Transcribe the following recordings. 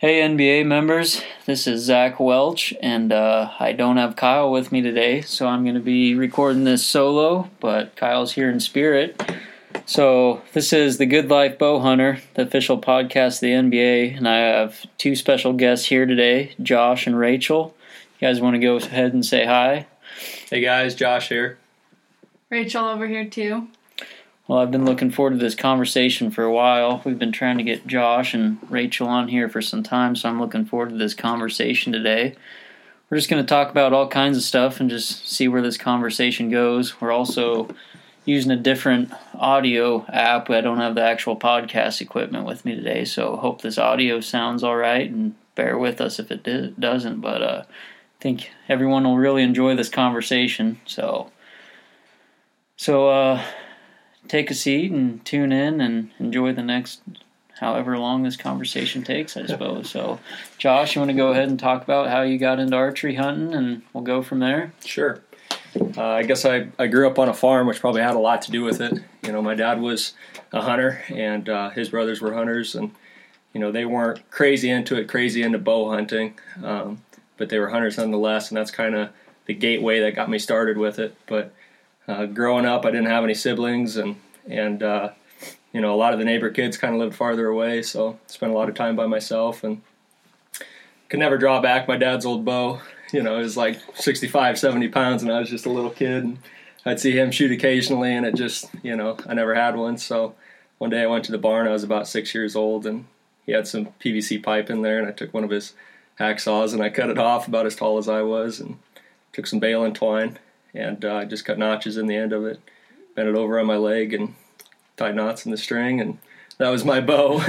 Hey, NBA members, this is Zach Welch, and uh, I don't have Kyle with me today, so I'm going to be recording this solo, but Kyle's here in spirit. So, this is the Good Life Bow Hunter, the official podcast of the NBA, and I have two special guests here today, Josh and Rachel. You guys want to go ahead and say hi? Hey guys, Josh here. Rachel over here too. Well, I've been looking forward to this conversation for a while. We've been trying to get Josh and Rachel on here for some time, so I'm looking forward to this conversation today. We're just going to talk about all kinds of stuff and just see where this conversation goes. We're also using a different audio app. I don't have the actual podcast equipment with me today, so hope this audio sounds all right and bear with us if it doesn't. But uh, I think everyone will really enjoy this conversation. So, so uh, take a seat and tune in and enjoy the next however long this conversation takes, I suppose. So, Josh, you want to go ahead and talk about how you got into archery hunting, and we'll go from there. Sure. Uh, I guess I, I grew up on a farm, which probably had a lot to do with it. You know, my dad was a hunter, and uh, his brothers were hunters, and you know they weren't crazy into it, crazy into bow hunting, um, but they were hunters nonetheless, and that's kind of the gateway that got me started with it. But uh, growing up, I didn't have any siblings, and and uh, you know a lot of the neighbor kids kind of lived farther away, so spent a lot of time by myself and could never draw back my dad's old bow. You know, it was like 65, 70 pounds, and I was just a little kid. And I'd see him shoot occasionally, and it just, you know, I never had one. So one day I went to the barn. I was about six years old, and he had some PVC pipe in there, and I took one of his hacksaws and I cut it off about as tall as I was, and took some balin twine and uh, just cut notches in the end of it, bent it over on my leg, and tied knots in the string, and that was my bow.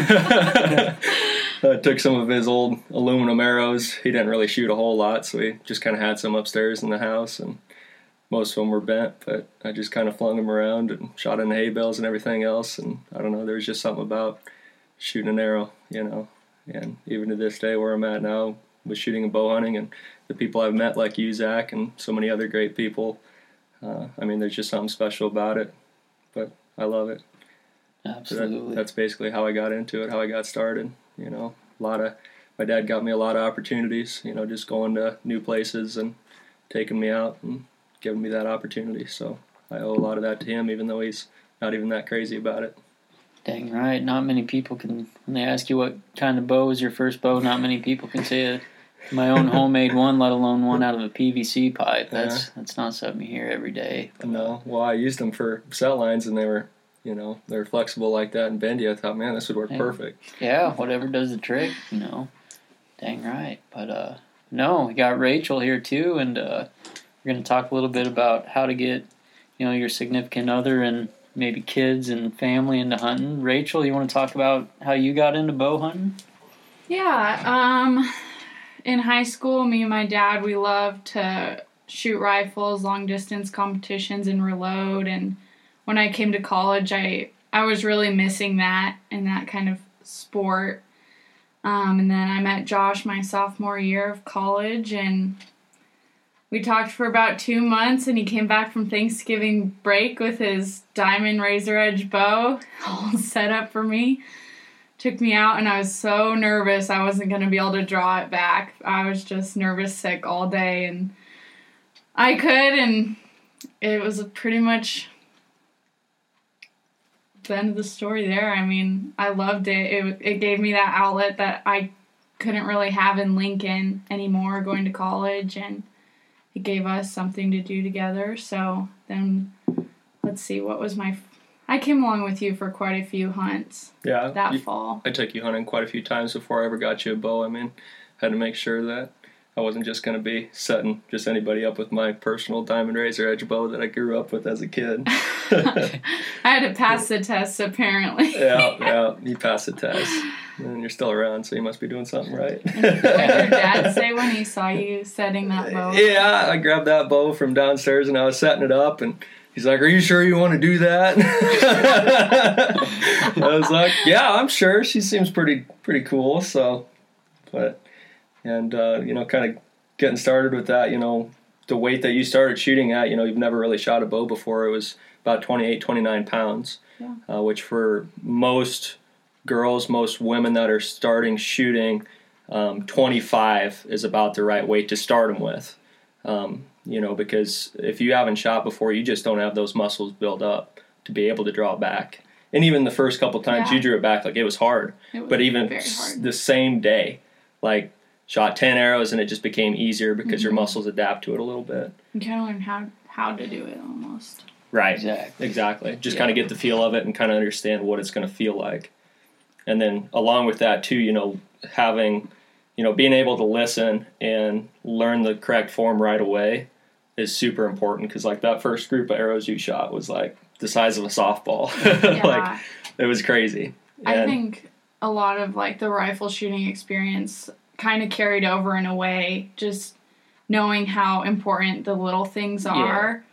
I took some of his old aluminum arrows. He didn't really shoot a whole lot, so he just kind of had some upstairs in the house, and most of them were bent. But I just kind of flung them around and shot in the hay bales and everything else. And I don't know, there was just something about shooting an arrow, you know. And even to this day, where I'm at now, with shooting and bow hunting, and the people I've met, like you, Zach, and so many other great people. Uh, I mean, there's just something special about it. But I love it. Absolutely. So that, that's basically how I got into it, how I got started. You know, a lot of my dad got me a lot of opportunities. You know, just going to new places and taking me out and giving me that opportunity. So I owe a lot of that to him, even though he's not even that crazy about it. Dang right. Not many people can. When they ask you what kind of bow is your first bow, not many people can say a, my own homemade one, let alone one out of a PVC pipe. That's yeah. that's not something you hear every day. No. Well, I used them for cell lines, and they were you know they're flexible like that and bendy. I thought, man, this would work yeah. perfect. Yeah, whatever does the trick, you know. Dang right. But uh, no, we got Rachel here too, and uh, we're going to talk a little bit about how to get you know your significant other and maybe kids and family into hunting. Rachel, you want to talk about how you got into bow hunting? Yeah. Um, in high school, me and my dad, we loved to shoot rifles, long distance competitions, and reload. And when I came to college, I I was really missing that and that kind of sport. Um, and then I met Josh my sophomore year of college, and we talked for about two months, and he came back from Thanksgiving break with his diamond razor edge bow all set up for me. Took me out, and I was so nervous I wasn't going to be able to draw it back. I was just nervous sick all day, and I could, and it was pretty much the end of the story there. I mean, I loved it. It, it gave me that outlet that I couldn't really have in Lincoln anymore going to college, and it gave us something to do together. So then, let's see, what was my. I came along with you for quite a few hunts. Yeah. That you, fall. I took you hunting quite a few times before I ever got you a bow. I mean, had to make sure that I wasn't just going to be setting just anybody up with my personal diamond razor edge bow that I grew up with as a kid. I had to pass the test, apparently. yeah, yeah, you passed the test. And you're still around, so you must be doing something right. what did your dad say when he saw you setting that bow? Yeah, I grabbed that bow from downstairs and I was setting it up, and he's like, "Are you sure you want to do that?" I was like, "Yeah, I'm sure. She seems pretty pretty cool." So, but and uh, you know, kind of getting started with that, you know, the weight that you started shooting at, you know, you've never really shot a bow before. It was about 28, 29 pounds, yeah. uh, which for most girls, most women that are starting shooting, um, 25 is about the right weight to start them with. Um, you know, because if you haven't shot before, you just don't have those muscles built up to be able to draw back. And even the first couple times Yeah. you drew it back, like it was hard. It was but even very s- the same day, like shot 10 arrows and it just became easier because your Mhm. muscles adapt to it a little bit. You kind of learn how how to do it almost. Right. Exactly. Exactly. Just Yeah. kind of get the feel of it and kind of understand what it's going to feel like. And then along with that too, you know, having, you know, being able to listen and learn the correct form right away is super important because like that first group of arrows you shot was like the size of a softball. Yeah. like it was crazy. I And- think a lot of like the rifle shooting experience kind of carried over in a way, just knowing how important the little things Yeah. are.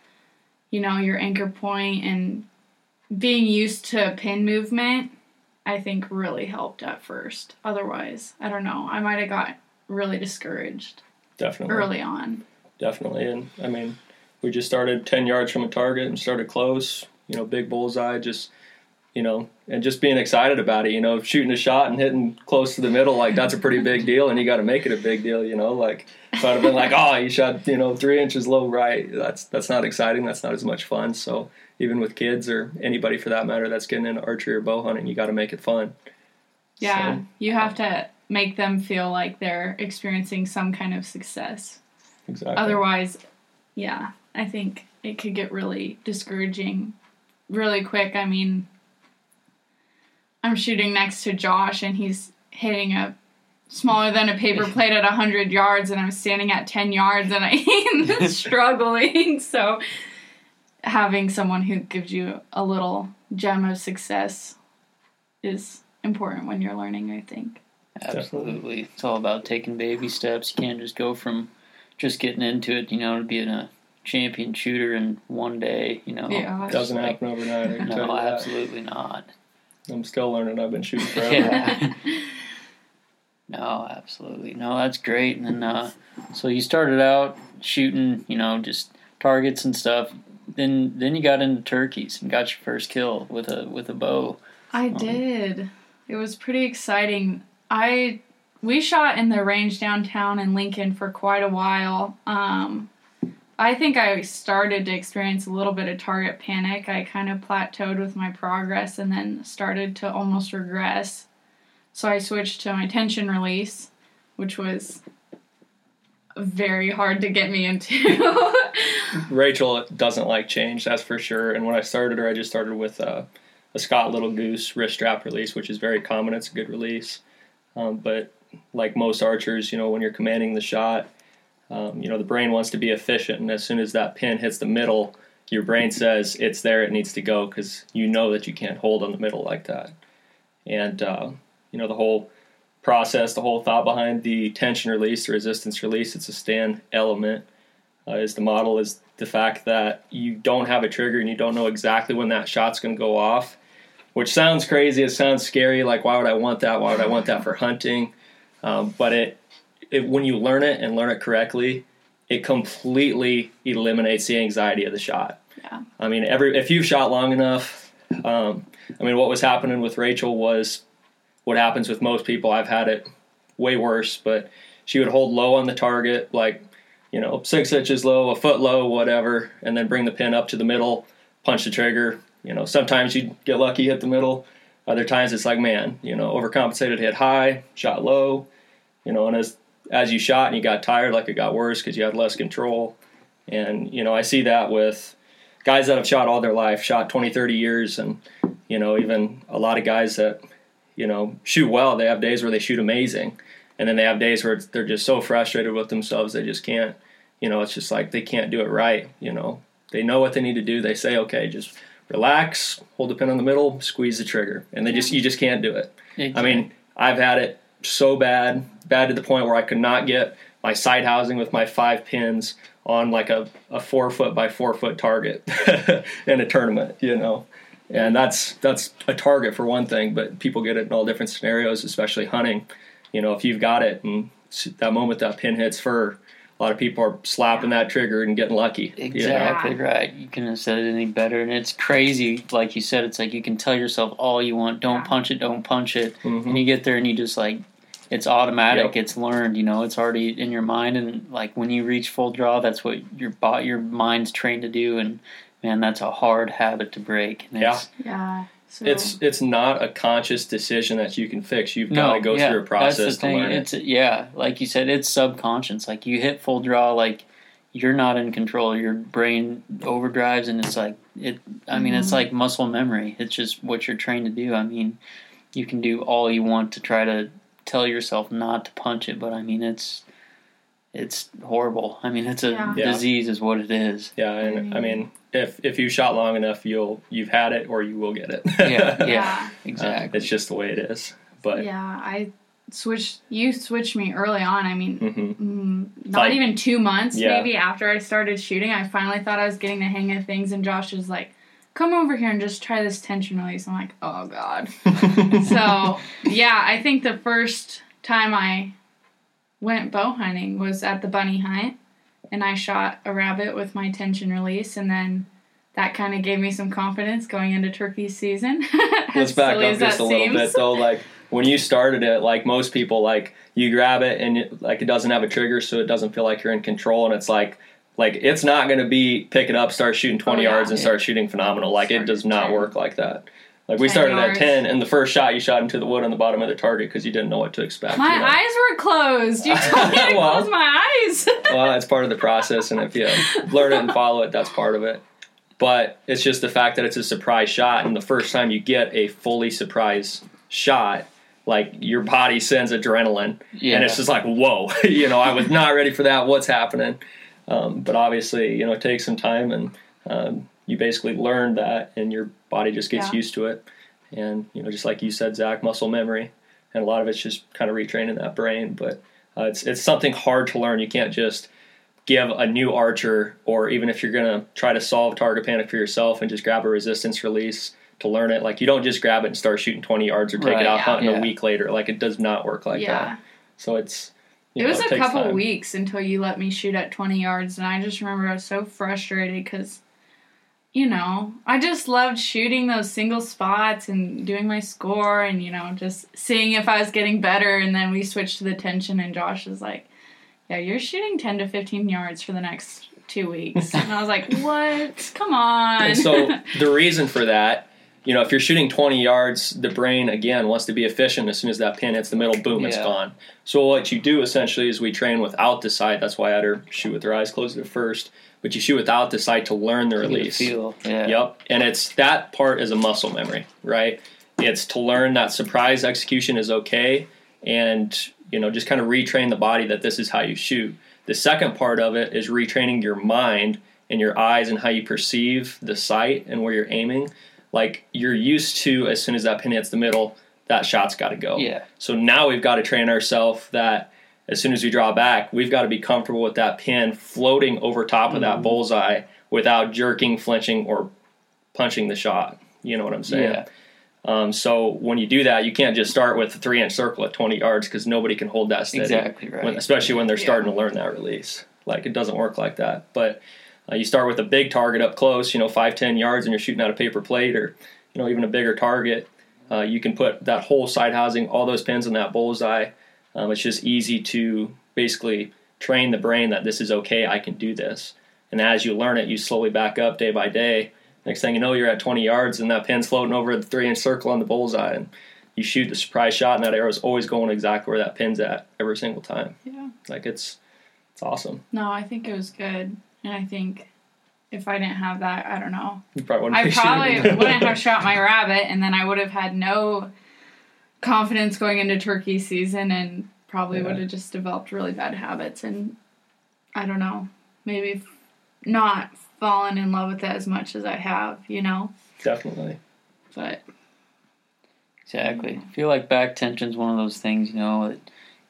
You know, your anchor point and being used to pin movement, I think really helped at first. Otherwise, I don't know. I might have got really discouraged definitely. early on. Definitely. And I mean, we just started 10 yards from a target and started close, you know, big bullseye, just, you know, and just being excited about it, you know, shooting a shot and hitting close to the middle, like that's a pretty big deal. And you got to make it a big deal, you know, like if I'd have been like, oh, you shot, you know, three inches low right, that's, that's not exciting. That's not as much fun. So even with kids or anybody for that matter that's getting into archery or bow hunting, you got to make it fun. Yeah, So, you have to make them feel like they're experiencing some kind of success. Exactly. Otherwise, yeah, I think it could get really discouraging really quick. I mean, I'm shooting next to Josh and he's hitting a smaller than a paper plate at 100 yards and I'm standing at 10 yards and I'm struggling. So having someone who gives you a little gem of success is important when you're learning, I think. Absolutely. It's all about taking baby steps. You can't just go from just getting into it, you know, to being a champion shooter in one day, you know. Yeah. Doesn't like- happen overnight. I can tell No, you that. absolutely not. I'm still learning. I've been shooting forever. Yeah. no, absolutely. No, that's great. And then, uh, so you started out shooting, you know, just targets and stuff. Then, then you got into turkeys and got your first kill with a with a bow. I did. It was pretty exciting. I we shot in the range downtown in Lincoln for quite a while. Um, I think I started to experience a little bit of target panic. I kind of plateaued with my progress and then started to almost regress. So I switched to my tension release, which was very hard to get me into. Rachel doesn't like change, that's for sure. And when I started her, I just started with uh, a Scott Little Goose wrist strap release, which is very common. It's a good release. Um, but like most archers, you know, when you're commanding the shot, um, you know, the brain wants to be efficient. And as soon as that pin hits the middle, your brain says it's there, it needs to go because you know that you can't hold on the middle like that. And, uh, you know, the whole process, the whole thought behind the tension release, the resistance release, it's a Stan Element uh, is the model is the fact that you don't have a trigger and you don't know exactly when that shot's going to go off, which sounds crazy. It sounds scary. Like, why would I want that? Why would I want that for hunting? Um, but it, it, when you learn it and learn it correctly, it completely eliminates the anxiety of the shot. Yeah. I mean, every if you've shot long enough, um, I mean, what was happening with Rachel was what happens with most people. I've had it way worse, but she would hold low on the target, like you know, six inches low, a foot low, whatever, and then bring the pin up to the middle, punch the trigger. You know, sometimes you get lucky, hit the middle. Other times it's like, man, you know, overcompensated, hit high, shot low. You know, and as as you shot and you got tired, like it got worse because you had less control. And you know, I see that with guys that have shot all their life, shot 20, 30 years, and you know, even a lot of guys that you know shoot well. They have days where they shoot amazing, and then they have days where they're just so frustrated with themselves they just can't. You know, it's just like they can't do it right. You know, they know what they need to do. They say, okay, just relax, hold the pin on the middle, squeeze the trigger, and they just you just can't do it. I mean, I've had it so bad, bad to the point where I could not get my sight housing with my five pins on like a, a four foot by four foot target in a tournament, you know. And that's that's a target for one thing, but people get it in all different scenarios, especially hunting. You know, if you've got it and that moment that pin hits fur, a lot of people are slapping that trigger and getting lucky. you know? Exactly right. You couldn't have said it any better. And it's crazy, like you said, it's like you can tell yourself all you want, don't punch it, don't punch it. Mhm. And you get there and you just like it's automatic. Yep. It's learned. You know, it's already in your mind, and like when you reach full draw, that's what your body, your mind's trained to do. And man, that's a hard habit to break. And it's, Yeah. So, It's it's not a conscious decision that you can fix. You've no, got to go yeah, through a process That's the to thing. learn it. It's yeah, like you said, it's subconscious. Like you hit full draw, like you're not in control. Your brain overdrives, and it's like it. I mean, it's Mhm. like muscle memory. It's just what you're trained to do. I mean, you can do all you want to try to tell yourself not to punch it, but I mean, it's it's horrible. I mean, it's a Yeah. Yeah. disease, is what it is. Yeah, and I Mm. mean, if if you shot long enough, you'll you've had it or you will get it. Yeah, yeah. yeah. Uh, Exactly. it's just the way it is. But Yeah. I switched. You switched me early on. I mean, hmm mm, not Like- even two months Yeah. maybe after I started shooting. I finally thought I was getting the hang of things, and Josh is like, "Come over here and just try this tension release." I'm like, "Oh God." so yeah, I think the first time I went bow hunting was at the bunny hunt, and I shot a rabbit with my tension release, and then that kind of gave me some confidence going into turkey season. let's back up just a little seems. bit though. Like when you started it, like most people, like you grab it and it, like it doesn't have a trigger, so it doesn't feel like you're in control, and it's like. Like it's not going to be pick it up, start shooting twenty Oh, yeah. yards, and start shooting phenomenal. Like it does not work like that. Like we started yards. at ten, and the first shot you shot into the wood on the bottom of the target because you didn't know what to expect. My you know? eyes were closed. You told me to Well. close my eyes. well, it's part of the process, and if you learn it and follow it, that's part of it. But it's just the fact that it's a surprise shot, and the first time you get a fully surprise shot, like your body sends adrenaline, yeah. and it's just like, whoa, you know, I was not ready for that. What's happening? Um, but obviously, you know, it takes some time, and um, you basically learn that, and your body just gets Yeah. used to it. And you know, just like you said, Zach, muscle memory, and a lot of it's just kind of retraining that brain. But uh, it's it's something hard to learn. You can't just give a new archer, or even if you're gonna try to solve target panic for yourself and just grab a resistance release to learn it. Like you don't just grab it and start shooting 20 yards or take Right, it out yeah. hunting Yeah. a week later. Like it does not work like yeah. that. So it's you It know, was a takes couple time. weeks until you let me shoot at 20 yards, and I just remember I was so frustrated because, you know, I just loved shooting those single spots and doing my score and, you know, just seeing if I was getting better. And then we switched to the tension, and Josh was like, Yeah, you're shooting 10 to 15 yards for the next two weeks. And I was like, What? Come on. And so the reason for that, you know, if you're shooting 20 yards, the brain again wants to be efficient. As soon as that pin hits the middle, boom, it's gone. So what you do essentially is we train without the sight. That's why I had her shoot with her eyes closed at first. But you shoot without the sight to learn the You get a release. feel. Yeah. Yep. And it's that part is a muscle memory, right? It's to learn that surprise execution is okay and, you know, just kind of retrain the body that this is how you shoot. The second part of it is retraining your mind and your eyes and how you perceive the sight and where you're aiming. Like you're used to as soon as that pin hits the middle, that shot's got to go. Yeah. So now we've got to train ourselves that as soon as we draw back, we've got to be comfortable with that pin floating over top of that bullseye without jerking, flinching, or punching the shot. You know what I'm saying? Yeah. Um, so when you do that, you can't just start with a three inch circle at 20 yards because nobody can hold that steady. Exactly right. When, especially when they're Yeah. starting to learn that release. Like it doesn't work like that. But uh, you start with a big target up close, you know, five, ten yards, and you're shooting out a paper plate or, you know, even a bigger target. Uh, you can put that whole sight housing, all those pins in that bullseye. Um, it's just easy to basically train the brain that this is okay, I can do this. And as you learn it, you slowly back up day by day. Next thing you know, you're at 20 yards and that pin's floating over the three inch circle on the bullseye. And you shoot the surprise shot, and that arrow's always going exactly where that pin's at every single time. yeah. Like it's it's awesome. No, I think it was good. And I think if I didn't have that, I don't know. You probably wouldn't I be probably wouldn't have shot my rabbit, and then I would have had no confidence going into turkey season, and probably Yeah. would have just developed really bad habits. And I don't know, maybe not fallen in love with it as much as I have, you know. Definitely. But Exactly. I feel like back tension's one of those things, you know, that you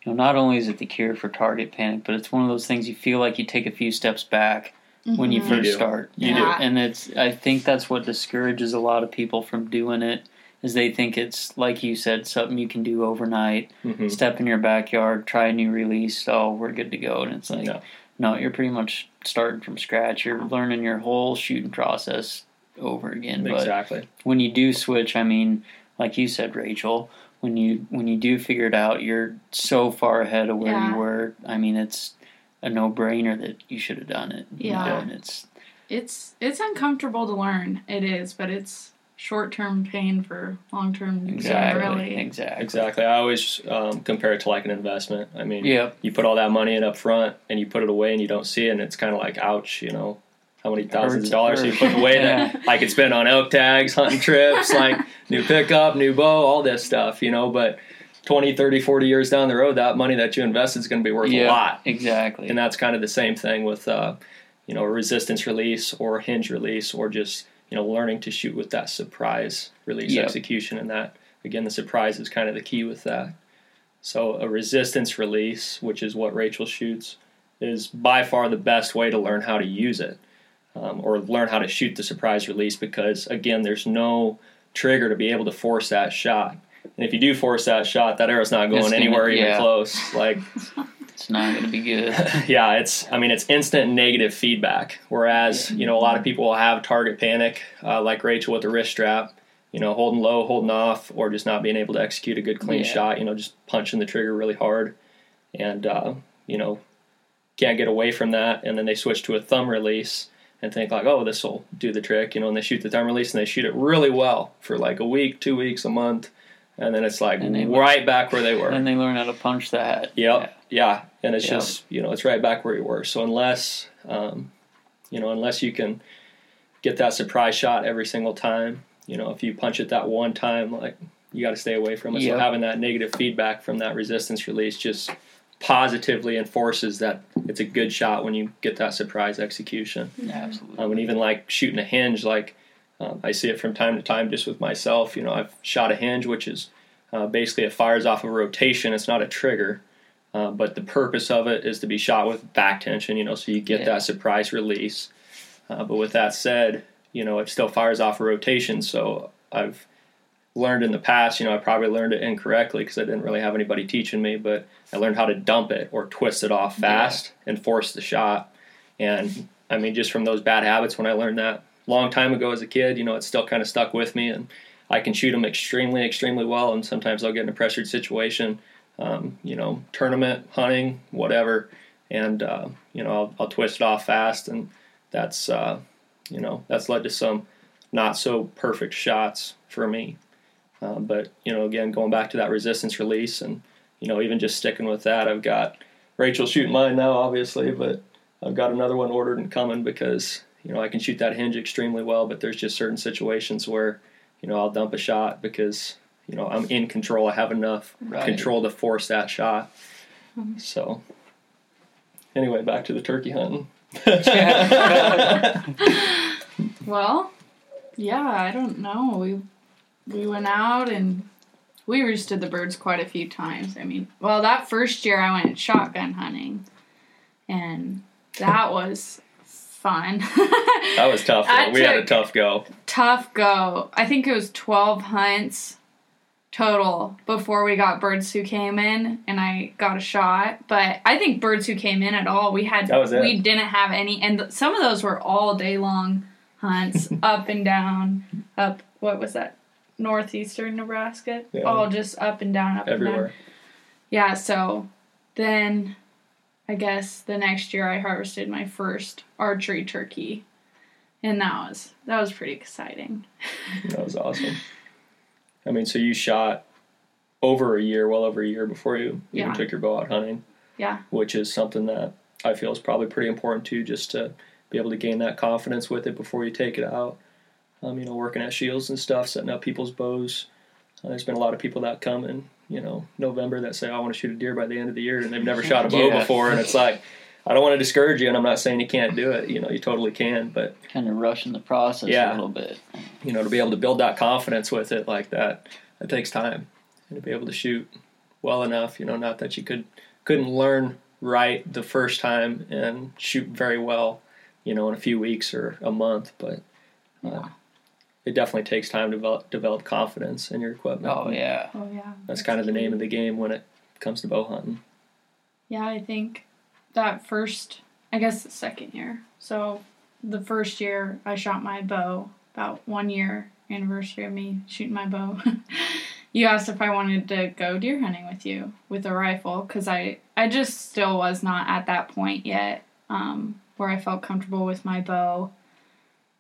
know, not only is it the cure for target panic, but it's one of those things you feel like you take a few steps back when you Mhm. You first do. start. You do. And it's I think that's what discourages a lot of people from doing it is they think it's like you said, something you can do overnight, hmm step in your backyard, try a new release, oh, we're good to go. And it's like No. no, you're pretty much starting from scratch. You're learning your whole shooting process over again. But Exactly. when you do switch, I mean, like you said, Rachel, when you when you do figure it out, you're so far ahead of where Yeah. you were. I mean, it's a no brainer that you should have done it. you know, Yeah. and it's It's it's uncomfortable to learn. It is, but it's short term pain for long term gain. exactly Really. exactly Exactly. I always um, compare it to like an investment. I mean, Yep. you put all that money in up front and you put it away and you don't see it, and it's kind of like, ouch, you know, how many thousands of dollars you put away that I could spend on elk tags, hunting trips, like new pickup, new bow, all this stuff, you know, but 20, 30, 40 years down the road, that money that you invested is going to be worth a lot. exactly. And that's kind of the same thing with, uh, you know, a resistance release or hinge release or just, you know, learning to shoot with that surprise release Yep. execution. And that, again, the surprise is kind of the key with that. So a resistance release, which is what Rachel shoots, is by far the best way to learn how to use it um, or learn how to shoot the surprise release because, again, there's no trigger to be able to force that shot. And if you do force that shot, that arrow's not going gonna- anywhere even yeah. close. Like, it's not going to be good. yeah, it's I mean it's instant negative feedback. Whereas you know a lot of people will have target panic, uh, like Rachel with the wrist strap, you know, holding low, holding off, or just not being able to execute a good clean Yeah. shot. You know, just punching the trigger really hard, and uh, you know can't get away from that. And then they switch to a thumb release and think like, oh, this will do the trick. You know, and they shoot the time release and they shoot it really well for like a week, two weeks, a month, and then it's like right back where they were. and they learn how to punch that. Yep. Yeah. And it's Yep. just, you know, it's right back where you were. So unless, um, you know, unless you can get that surprise shot every single time, you know, if you punch it that one time, like you got to stay away from it. Yep. So having that negative feedback from that resistance release just positively enforces that it's a good shot when you get that surprise execution. Yeah, absolutely. Um, and even like shooting a hinge, like um, I see it from time to time just with myself. You know, I've shot a hinge, which is uh, basically it fires off a rotation. It's not a trigger, uh, but the purpose of it is to be shot with back tension. You know, so you get Yeah. that surprise release. Uh, but with that said, you know, it still fires off a rotation. So I've learned in the past, you know, I probably learned it incorrectly because I didn't really have anybody teaching me, but I learned how to dump it or twist it off fast and force the shot. And I mean, just from those bad habits, when I learned that long time ago as a kid, you know, it's still kind of stuck with me. And I can shoot them extremely, extremely well. And sometimes I'll get in a pressured situation, um, you know, tournament, hunting, whatever. And, uh, you know, I'll, I'll twist it off fast. And that's, uh, you know, that's led to some not so perfect shots for me. Um, but you know, again, going back to that resistance release, and you know, even just sticking with that, I've got Rachel shooting mine now, obviously, but I've got another one ordered and coming because you know I can shoot that hinge extremely well. But there's just certain situations where you know I'll dump a shot because you know I'm in control. I have enough Right. control to force that shot. Mm-hmm. So anyway, back to the turkey hunting. Well, yeah, I don't know. We we went out and we roosted the birds quite a few times. I mean, well, that first year I went shotgun hunting, and that was fun. That was tough. We had a tough go. tough go. I think it was 12 hunts total before we got birds who came in and I got a shot. But I think birds who came in at all, we had That was it. we didn't have any and th- some of those were all day long hunts up and down up what was that? Northeastern Nebraska. Yeah. All just up and down up and down. Yeah, so then I guess the next year I harvested my first archery turkey. And that was that was pretty exciting. That was awesome. I mean, so you shot over a year, well over a year before you even took your bow out hunting, Yeah. which is something that I feel is probably pretty important too, just to be able to gain that confidence with it before you take it out. Um, you know, working at Shields and stuff, setting up people's bows. Uh, there's been a lot of people that come in, you know, November that say, I want to shoot a deer by the end of the year, and they've never shot a bow Yeah. before. And it's like, I don't want to discourage you, and I'm not saying you can't do it. You know, you totally can, but Kind of rushing the process Yeah. a little bit. you know, to be able to build that confidence with it like that, it takes time. And to be able to shoot well enough, you know, not that you could couldn't learn right the first time and shoot very well, you know, in a few weeks or a month, but uh, it definitely takes time to develop develop confidence in your equipment. Oh yeah. Oh yeah. That's kind of the name of the game when it comes to bow hunting. Yeah, I think that first I guess the second year. So the first year I shot my bow, about one year anniversary of me shooting my bow. you asked if I wanted to go deer hunting with you with a rifle because I I just still was not at that point yet um, where I felt comfortable with my bow.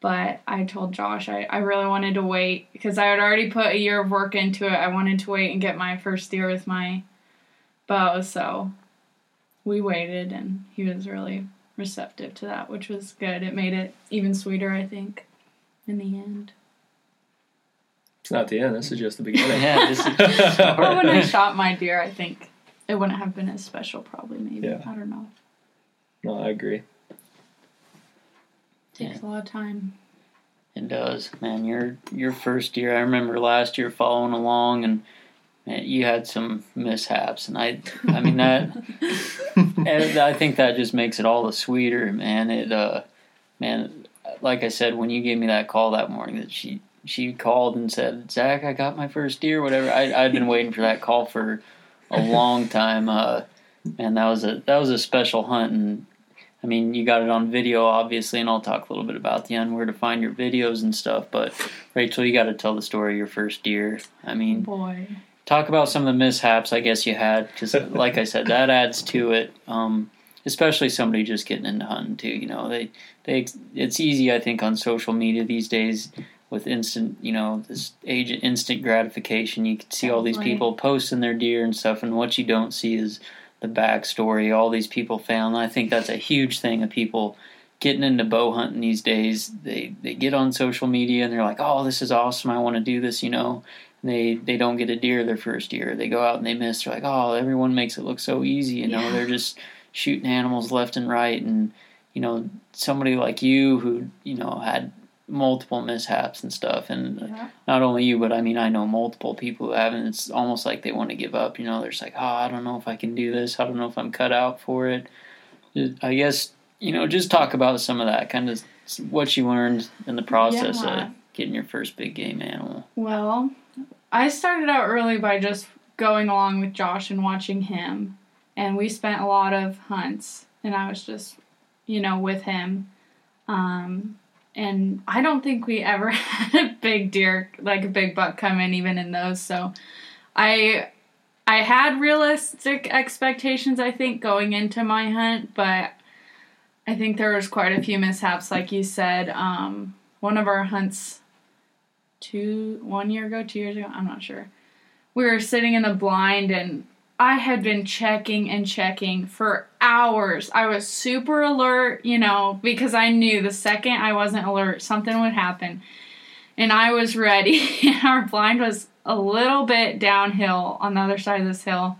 But I told Josh I, I really wanted to wait because I had already put a year of work into it. I wanted to wait and get my first deer with my bow, so we waited and he was really receptive to that, which was good. It made it even sweeter, I think, in the end. It's not the end. This is just the beginning. Yeah, this is But when I shot my deer, I think it wouldn't have been as special, probably, maybe. Yeah. I don't know. no, I agree. Takes a lot of time. It does, man. Your your first year, I remember last year following along, and man, you had some mishaps, and I, I mean that, I think that just makes it all the sweeter, man. It, uh, man, like I said, when you gave me that call that morning, that she she called and said, Zach, I got my first deer, whatever. I I'd been waiting for that call for a long time. Uh, man, that was a that was a special hunt, and I mean, you got it on video, obviously, and I'll talk a little bit about the end where to find your videos and stuff. But Rachel, you got to tell the story of your first deer. I mean, Boy. talk about some of the mishaps I guess you had, because like I said, that adds to it. Um, especially somebody just getting into hunting too. You know, they they it's easy I think on social media these days with instant, you know, this age instant gratification. You can see all these people posting their deer and stuff, and what you don't see is the backstory. All these people found. I think that's a huge thing of people getting into bow hunting these days. They they get on social media and they're like, "Oh, this is awesome! I want to do this," you know. And they they don't get a deer their first year. They go out and they miss. They're like, "Oh, everyone makes it look so easy," you know. Yeah. They're just shooting animals left and right, and you know, somebody like you who you know had multiple mishaps and stuff, and Yeah. not only you, but I mean, I know multiple people who haven't. It's almost like they want to give up. You know, they're just like, oh, I don't know if I can do this. I don't know if I'm cut out for it. I guess you know, just talk about some of that kind of what you learned in the process Yeah. of getting your first big game animal. Well, I started out early by just going along with Josh and watching him. And we spent a lot of hunts. And I was just, you know, with him. Um, and I don't think we ever had a big deer, like a big buck come in, even in those. So I. I had realistic expectations, I think, going into my hunt, but I think there was quite a few mishaps, like you said. Um, one of our hunts two one year ago, two years ago, I'm not sure. We were sitting in the blind and I had been checking and checking for hours. I was super alert, you know, because I knew the second I wasn't alert, something would happen. And I was ready. And our blind was a little bit downhill on the other side of this hill,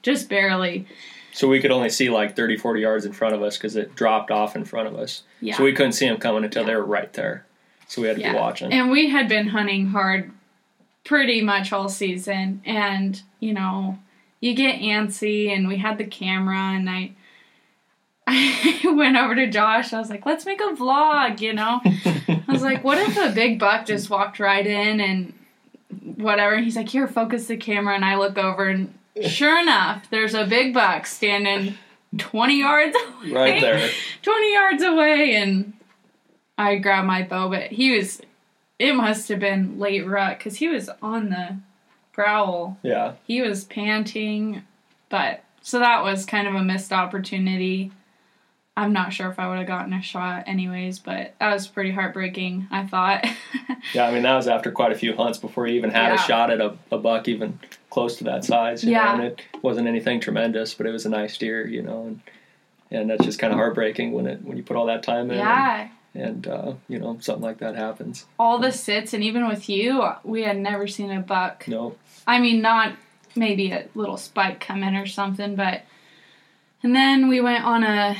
just barely. So we could only see like 30, 40 yards in front of us because it dropped off in front of us. Yeah. So we couldn't see them coming until they were right there. So we had to be watching. And we had been hunting hard pretty much all season. And, you know, you get antsy and we had the camera and I I went over to Josh. I was like, let's make a vlog, you know? I was like, what if a big buck just walked right in and whatever? And he's like, here, focus the camera. And I look over and sure enough, there's a big buck standing 20 yards away. right there. 20 yards away and I grabbed my bow, but he was, it must have been late rut because he was on the growl. Yeah. He was panting, but so that was kind of a missed opportunity. I'm not sure if I would have gotten a shot anyways, but that was pretty heartbreaking, I thought. Yeah, I mean that was after quite a few hunts before he even had a shot at a, a buck even close to that size. Yeah. know, and it wasn't anything tremendous, but it was a nice deer, you know, and and that's just kind of heartbreaking when it when you put all that time in. yeah, And, uh, you know something like that happens. all the sits, and even with you, we had never seen a buck No. I mean, not maybe a little spike come in or something, but. And then we went on a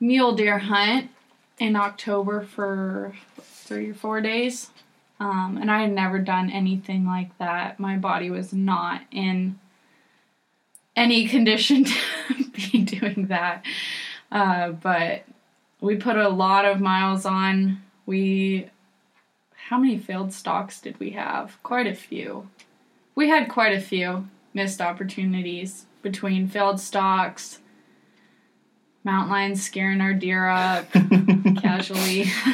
mule deer hunt in October for three or four days. Um, and I had never done anything like that. My body was not in any condition to be doing that. Uh, but we put a lot of miles on. We. How many failed stalks did we have? Quite a few we had quite a few missed opportunities between failed stalks, mountain lions scaring our deer up casually.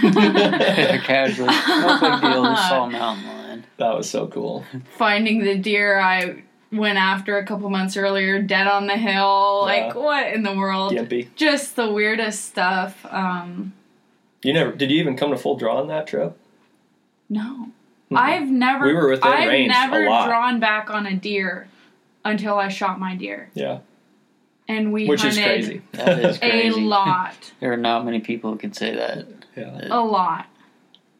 Casually, no big deal. Just saw a mountain lion. That was so cool. finding the deer I went after a couple months earlier dead on the hill. Yeah. Like what in the world? Gimpy. Just the weirdest stuff. Um You never did you even come to full draw on that trip? no. Mhm. I've never We were within I've range a never lot. drawn back on a deer until I shot my deer. Yeah. And we Which is hunted crazy. That is a lot. There are not many people who can say that. Yeah. a lot.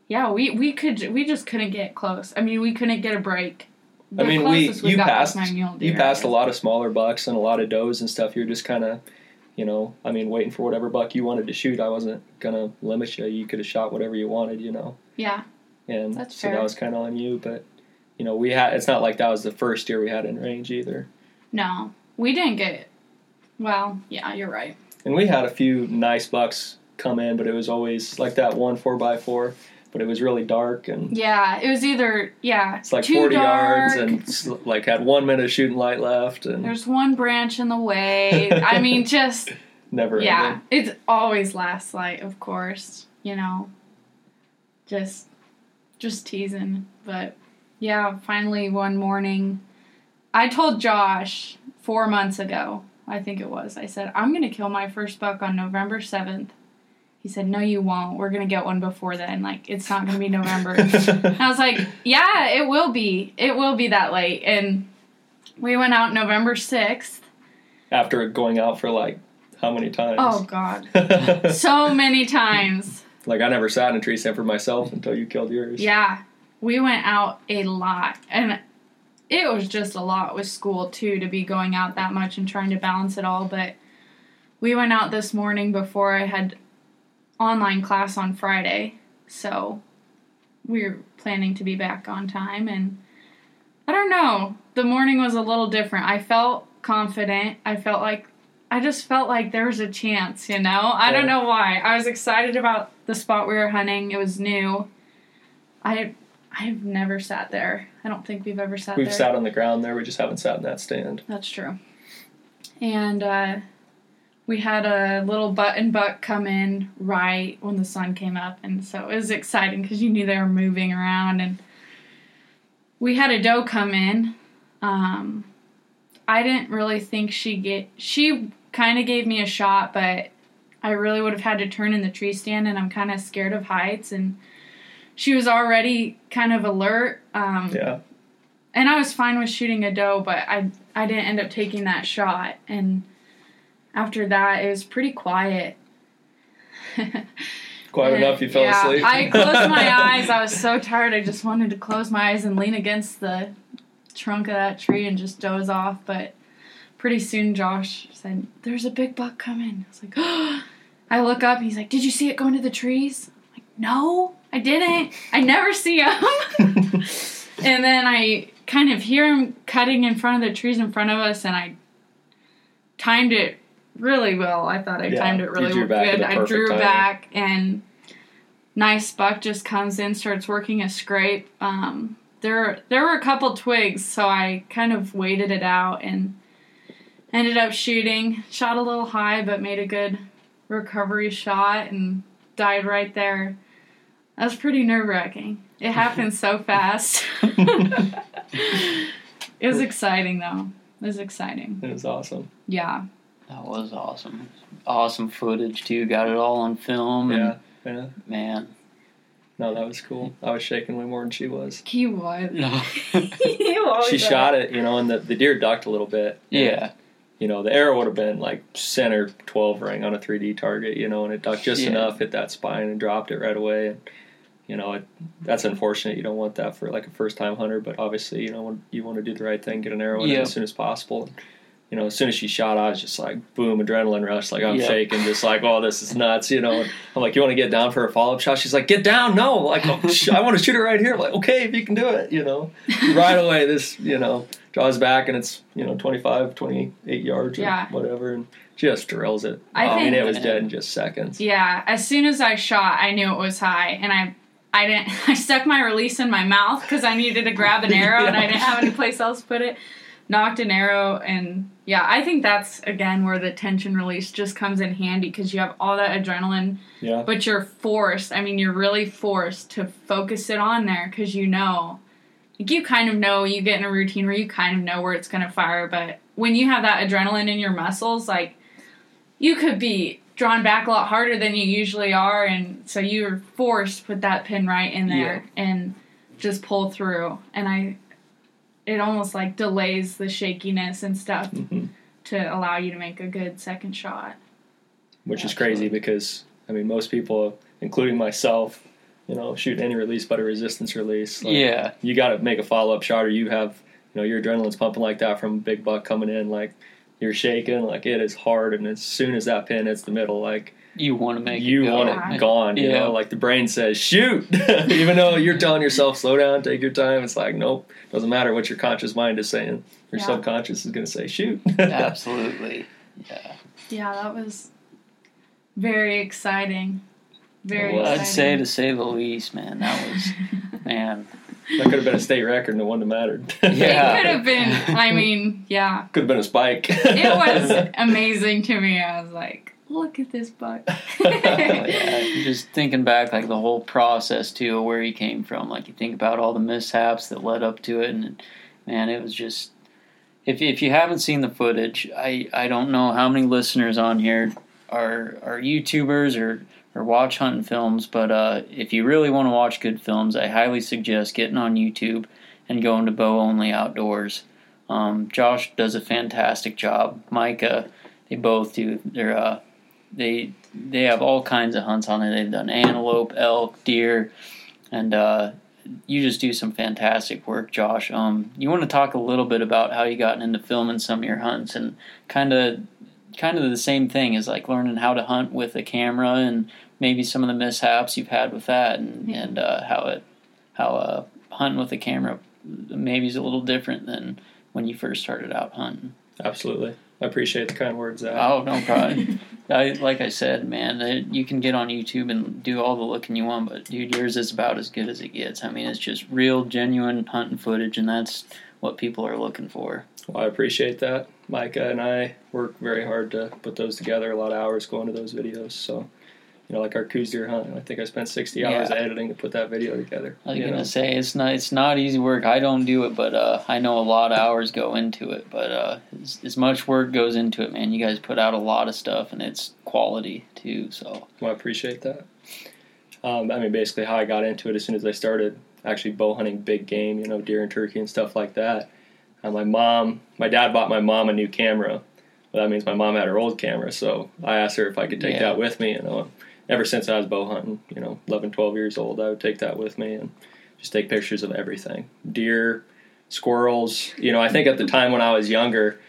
Yeah, we we could we just couldn't get close. I mean, we couldn't get a break. I mean, we you passed you passed a lot of smaller bucks and a lot of does and stuff. You're just kind of, you know, I mean, waiting for whatever buck you wanted to shoot. I wasn't gonna limit you. You could have shot whatever you wanted, you know. Yeah, And That's so fair. that was kind of on you. But you know, we had. It's not like that was the first year we had in range either. no, we didn't get. Well, yeah, you're right. And we had a few nice bucks come in, but it was always like that one four by four. But it was really dark and. Yeah, it was either yeah, It's like too 40 dark. yards and like had one minute of shooting light left and There's one branch in the way. I mean, just never yeah, it's always last light, of course. You know, just just teasing, but yeah. Finally, one morning, I told Josh four months ago. I think it was. I said I'm gonna kill my first buck on November seventh. He said, "No, you won't. We're gonna get one before then. Like it's not gonna be November." And I was like, yeah, it will be. It will be that late. And we went out November 6th. After going out for like how many times? Oh, God. So many times. like I never sat in a tree stand for myself until you killed yours. Yeah. We went out a lot. And it was just a lot with school, too, to be going out that much and trying to balance it all. But we went out this morning before I had online class on Friday. So we were planning to be back on time. And I don't know. The morning was a little different. I felt confident. I felt like I just felt like there was a chance, you know? I don't know why. I was excited about the spot we were hunting. It was new. I I've never sat there. I don't think we've ever sat We've there. sat on the ground there. We just haven't sat in that stand. That's true. And uh, we had a little button buck come in right when the sun came up, and so it was exciting because you knew they were moving around. And we had a doe come in. Um, I didn't really think she get. She kind of gave me a shot, but I really would have had to turn in the tree stand, and I'm kind of scared of heights. And she was already kind of alert. Um, Yeah. and I was fine with shooting a doe, but I I didn't end up taking that shot. And after that, it was pretty quiet. Quiet enough you fell yeah, asleep. I closed my eyes. I was so tired. I just wanted to close my eyes and lean against the trunk of that tree and just doze off. But pretty soon, Josh said, "There's a big buck coming." I was like, I look up. He's like, "Did you see it go into the trees?" I'm like, no, I didn't. I never see him. and then I kind of hear him cutting in front of the trees in front of us, and I timed it really well. I thought I Yeah, timed it really drew back at good. I drew timing. back, and nice buck just comes in, starts working a scrape. Um, there, there were a couple twigs, so I kind of waited it out and ended up shooting. Shot a little high, but made a good recovery shot and died right there. That was pretty nerve wracking. It happened so fast. it was exciting though. It was exciting. it was awesome. Yeah. That was awesome. Awesome footage too. Got it all on film. And, Yeah. Yeah. Man. No, that was cool. I was shaking way more than she was. He was. No. he was. She shot it, you know, and the, the deer ducked a little bit. Yeah. You know, the arrow would have been like center 12 ring on a 3D target, you know, and it ducked just Yeah. enough, hit that spine and dropped it right away. And, you know, it, that's unfortunate. You don't want that for like a first time hunter, but obviously, you know, you want to do the right thing, get an arrow in it Yeah. as soon as possible. You know, as soon as she shot, I was just like, boom, adrenaline rush. Like, I'm Yeah. shaking, just like, oh, this is nuts, you know. And I'm like, you want to get down for a follow up shot? She's like, get down. No. Like, oh, sh- I want to shoot it right here. I'm like, okay, if you can do it, you know. right away, this, you know, draws back and it's, you know, 25, 28 yards or Yeah. whatever. And just drills it. I I, mean, it was dead in just seconds. Yeah. As soon as I shot, I knew it was high, and I. I didn't. I stuck my release in my mouth because I needed to grab an arrow, and I didn't have any place else to put it. Nocked an arrow, and yeah, I think that's again where the tension release just comes in handy because you have all that adrenaline Yeah. but you're forced i mean you're really forced to focus it on there because you know like you kind of know you get in a routine where you kind of know where it's gonna fire, but when you have that adrenaline in your muscles, like you could be drawn back a lot harder than you usually are, and so you're forced to put that pin right in there and just pull through. And I, it almost like delays the shakiness and stuff Mhm. to allow you to make a good second shot. which is crazy because I mean most people, including myself, you know, shoot any release but a resistance release. Like, yeah, you got to make a follow up shot, or you have you know your adrenaline's pumping like that from a big buck coming in, like you're shaking, like it is hard, and as soon as that pin hits the middle, like you want to make you it go. want Yeah. it gone. You Yeah. know, like the brain says, shoot, even though you're telling yourself slow down, take your time. It's like nope, doesn't matter what your conscious mind is saying. Your Yeah. subconscious is going to say shoot. Absolutely. Yeah. Yeah, that was very exciting. Very Well, I'd say to say the least, man. That was man. that could have been a state record, and it wouldn't have mattered. Yeah. It could have been. I mean, yeah, could have been a spike. it was amazing to me. I was like, look at this buck. yeah, just thinking back, like the whole process too, where he came from. Like you think about all the mishaps that led up to it, and man, it was just. If if you haven't seen the footage, I I don't know how many listeners on here are are YouTubers or or watch hunting films, but uh, if you really want to watch good films, I highly suggest getting on YouTube and going to Bow Only Outdoors. Um, Josh does a fantastic job. Micah, they both do. They're uh, they they have all kinds of hunts on there. They've done antelope, elk, deer, and uh, you just do some fantastic work, Josh. Um, you want to talk a little bit about how you gotten into filming some of your hunts and kind of kind of the same thing as like learning how to hunt with a camera and maybe some of the mishaps you've had with that and Yeah. and uh, how it how uh, hunting with a camera maybe is a little different than when you first started out hunting. Absolutely. I appreciate the kind words, Zach. Oh, no problem. I, like I said, man, you can get on YouTube and do all the looking you want, but dude, yours is about as good as it gets. I mean, it's just real, genuine hunting footage, and that's what people are looking for. Well, I appreciate that. Micah and I work very hard to put those together. A lot of hours go into those videos. So, you know, like our Coues deer hunt, I think I spent 60 hours Yeah. editing to put that video together. I was you gonna know? say it's not it's not easy work. I don't do it, but uh, I know a lot of hours go into it. But uh, as, as much work goes into it, man, you guys put out a lot of stuff, and it's quality too. So Well, I appreciate that. Um, I mean, basically, how I got into it as soon as I started actually bow hunting big game, you know, deer and turkey and stuff like that. Uh, my mom, my dad bought my mom a new camera. Well, that means my mom had her old camera, so I asked her if I could take Yeah. that with me. and You know, ever since I was bow hunting, you know, 11, 12 years old, I would take that with me and just take pictures of everything deer, squirrels. You know, I think at the time when I was younger,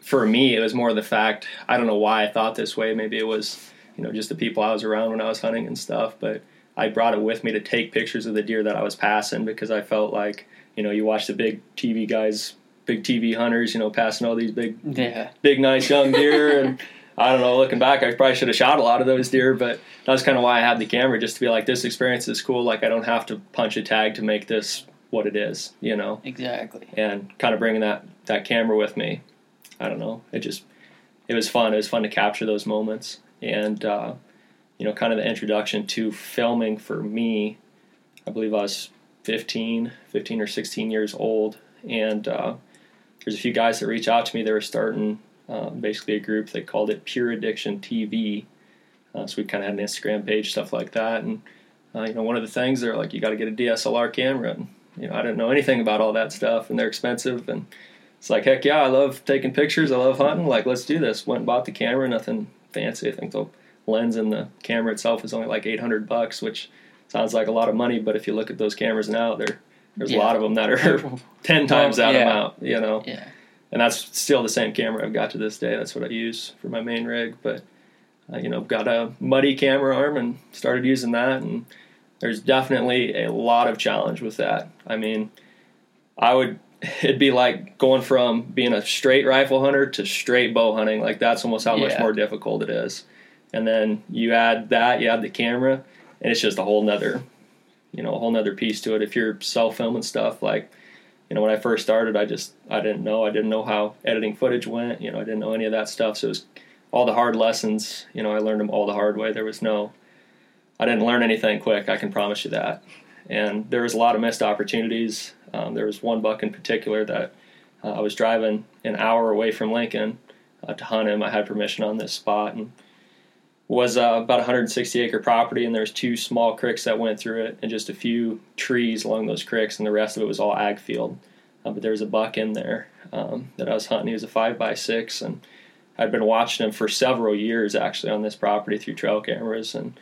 for me, it was more the fact I don't know why I thought this way. Maybe it was, you know, just the people I was around when I was hunting and stuff, but I brought it with me to take pictures of the deer that I was passing because I felt like, you know, you watch the big TV guys, big TV hunters, you know, passing all these big yeah, big, nice young deer. And I don't know, looking back, I probably should have shot a lot of those deer, but that's kind of why I had the camera, just to be like, this experience is cool. Like, I don't have to punch a tag to make this what it is, you know? exactly. And kind of bringing that, that camera with me, I don't know, it just, it was fun. It was fun to capture those moments. And, uh, you know, kind of the introduction to filming for me, I believe I was 15, 15 or 16 years old. And, uh, there's a few guys that reached out to me. They were starting um, basically a group. They called it Pure Addiction TV. Uh, so we kind of had an Instagram page, stuff like that. And uh, you know, one of the things they're like, you got to get a DSLR camera. And you know, I didn't know anything about all that stuff, and they're expensive. And it's like, heck yeah, I love taking pictures. I love hunting. Like, let's do this. Went and bought the camera. Nothing fancy. I think the lens and the camera itself is only like 800 bucks, which sounds like a lot of money. But if you look at those cameras now, they're there's a lot of them that are ten times Well, that yeah. amount. You know Yeah, and that's still the same camera I've got to this day. That's what I use for my main rig. But uh, you know, got a muddy camera arm and started using that. And there's definitely a lot of challenge with that. I mean, I would it'd be like going from being a straight rifle hunter to straight bow hunting. Like that's almost how much more difficult it is. And then you add that, you add the camera, and it's just a whole nother, you know, a whole nother piece to it. If you're self filming stuff, like you know, when I first started, I just I didn't know. I didn't know how editing footage went. You know, I didn't know any of that stuff. So it was all the hard lessons. You know, I learned them all the hard way. There was no, I didn't learn anything quick. I can promise you that. and there was a lot of missed opportunities. Um, there was one buck in particular that uh, I was driving an hour away from Lincoln uh, to hunt him. I had permission on this spot and was uh, about 160 acre property, and there's two small creeks that went through it, and just a few trees along those creeks, and the rest of it was all ag field. Uh, but there was a buck in there um, that I was hunting. He was a five by six, and I'd been watching him for several years actually on this property through trail cameras, and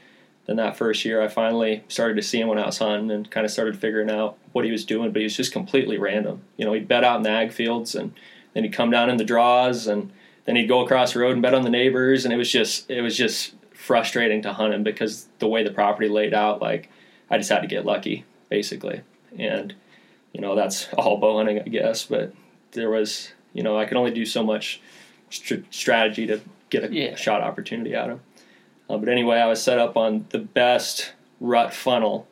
then that first year I finally started to see him when I was hunting and kind of started figuring out what he was doing, but he was just completely random. You know, he'd bet out in the ag fields, and then he'd come down in the draws, and then he'd go across the road and bet on the neighbors, and it was just it was just frustrating to hunt him because the way the property laid out, like I just had to get lucky basically, and you know that's all bow hunting, I guess. But there was you know I could only do so much st- strategy to get a Yeah. shot opportunity out of him. Uh, but anyway, I was set up on the best rut funnel,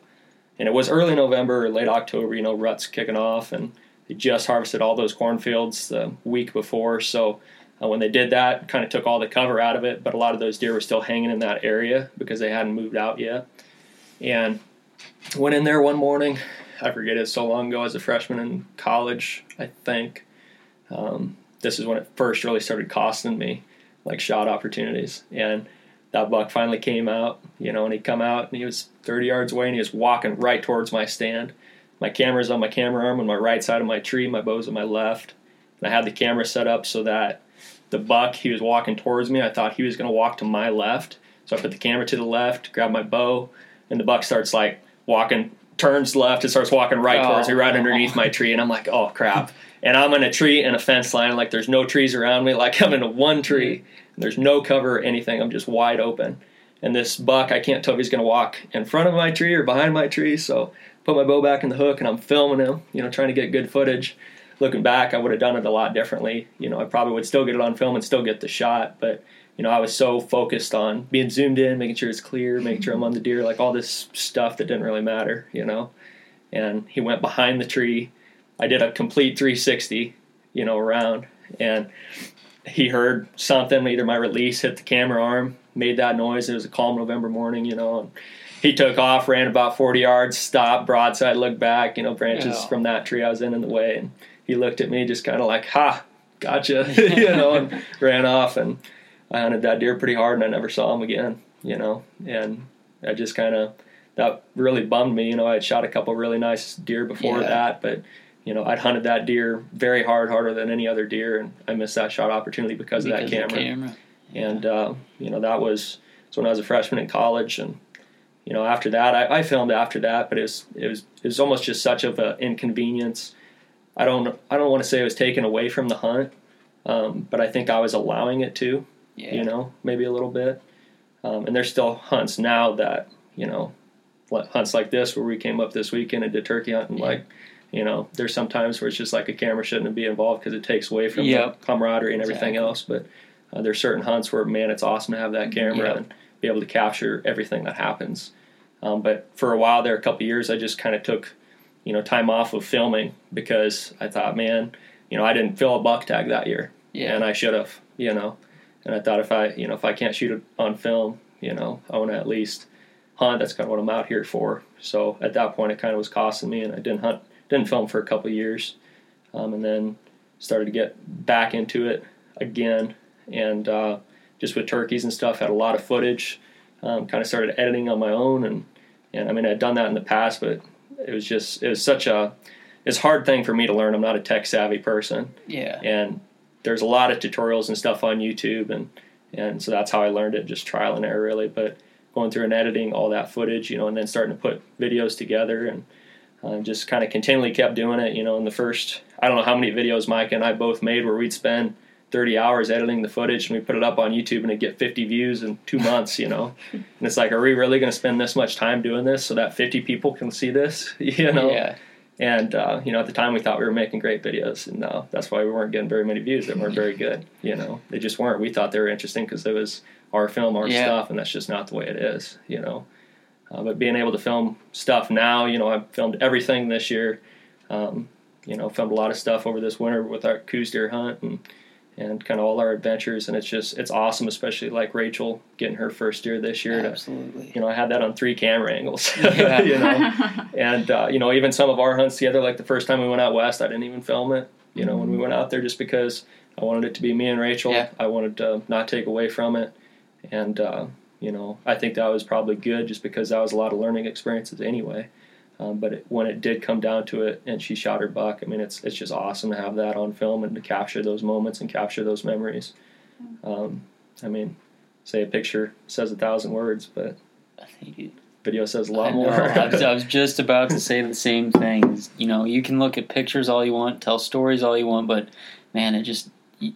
and it was early November or late October. You know, ruts kicking off, and they just harvested all those cornfields the week before. So uh, when they did that, kind of took all the cover out of it. But a lot of those deer were still hanging in that area because they hadn't moved out yet. And went in there one morning. I forget it so long ago as a freshman in college, I think. Um, this is when it first really started costing me like shot opportunities. And that buck finally came out, you know, and he'd come out and he was 30 yards away and he was walking right towards my stand. My camera's on my camera arm on my right side of my tree, my bow's on my left. And I had the camera set up so that the buck, he was walking towards me. I thought he was going to walk to my left. So I put the camera to the left, grab my bow, and the buck starts like walking, turns left and starts walking right towards me, right Oh. underneath my tree. And I'm like, oh crap. And I'm in a tree and a fence line, like there's no trees around me. Like I'm in a one mm-hmm. tree, and there's no cover or anything. I'm just wide open. And this buck, I can't tell if he's going to walk in front of my tree or behind my tree. So put my bow back in the hook and I'm filming him, you know, trying to get good footage. Looking back, I would have done it a lot differently. You know, I probably would still get it on film and still get the shot, but you know, I was so focused on being zoomed in, making sure it's clear, making sure I'm on the deer, like all this stuff that didn't really matter, you know. And he went behind the tree. I did a complete 360, you know, around, and he heard something. Either my release hit the camera arm, made that noise. It was a calm November morning, you know. And he took off, ran about 40 yards, stopped, broadside, looked back, you know, branches Yeah. from that tree I was in in the way, and he looked at me just kind of like, "Ha, gotcha," you know, and ran off. And I hunted that deer pretty hard, and I never saw him again, you know. And I just kind of that really bummed me. You know, I had shot a couple really nice deer before Yeah. that, but you know, I'd hunted that deer very hard, harder than any other deer, and I missed that shot opportunity because, because of that camera. camera. And uh, you know, that was was when I was a freshman in college, and you know, after that, I, I filmed after that, but it was it was it was almost just such of an inconvenience. I don't I don't want to say it was taken away from the hunt, um, but I think I was allowing it to Yeah. you know, maybe a little bit. Um, and there's still hunts now that, you know, hunts like this where we came up this weekend and did turkey hunting. Yeah. Like, you know, there's some times where it's just like a camera shouldn't be involved because it takes away from Yep. the camaraderie and everything Exactly. else. But uh, there's certain hunts where, man, it's awesome to have that camera Yep. and be able to capture everything that happens. Um, but for a while there, a couple years, I just kind of took, you know, time off of filming because I thought, man, you know, I didn't fill a buck tag that year Yeah. and I should have, you know. And I thought if I, you know, if I can't shoot it on film, you know, I want to at least hunt. That's kind of what I'm out here for. So at that point, it kind of was costing me, and I didn't hunt, didn't film for a couple of years, um, and then started to get back into it again, and uh, just with turkeys and stuff, had a lot of footage. Um, kind of started editing on my own, and and I mean I'd done that in the past, but it was just it was such a it's a hard thing for me to learn. I'm not a tech savvy person, yeah. and there's a lot of tutorials and stuff on YouTube, and and so that's how I learned it, just trial and error really. But going through and editing all that footage, you know, and then starting to put videos together, and uh, just kind of continually kept doing it. You know, in the first, I don't know how many videos Mike and I both made where we'd spend 30 hours editing the footage and we put it up on YouTube and it'd get 50 views in two months, you know. and it's like, are we really going to spend this much time doing this so that 50 people can see this, you know? Yeah. And uh, you know, at the time we thought we were making great videos, and no, that's why we weren't getting very many views. They weren't very good. You know, they just weren't. We thought they were interesting because it was our film, our Yeah. stuff, and that's just not the way it is. You know, uh, but being able to film stuff now, you know, I've filmed everything this year. Um, you know, filmed a lot of stuff over this winter with our Coues deer hunt, and and kind of all our adventures. And it's just it's awesome, especially like Rachel getting her first deer this year. To, Absolutely. you know, I had that on three camera angles. Yeah. you know, and uh, you know, even some of our hunts together, like the first time we went out west, I didn't even film it. You know, when we went out there, just because I wanted it to be me and Rachel. Yeah. I wanted to not take away from it, and uh, you know, I think that was probably good, just because that was a lot of learning experiences anyway. Um, but it, when it did come down to it, and she shot her buck, I mean, it's it's just awesome to have that on film and to capture those moments and capture those memories. Um, I mean, say a picture says a thousand words, but I video says a lot know. more. I, was, I was just about to say the same thing. You know, you can look at pictures all you want, tell stories all you want, but man, it just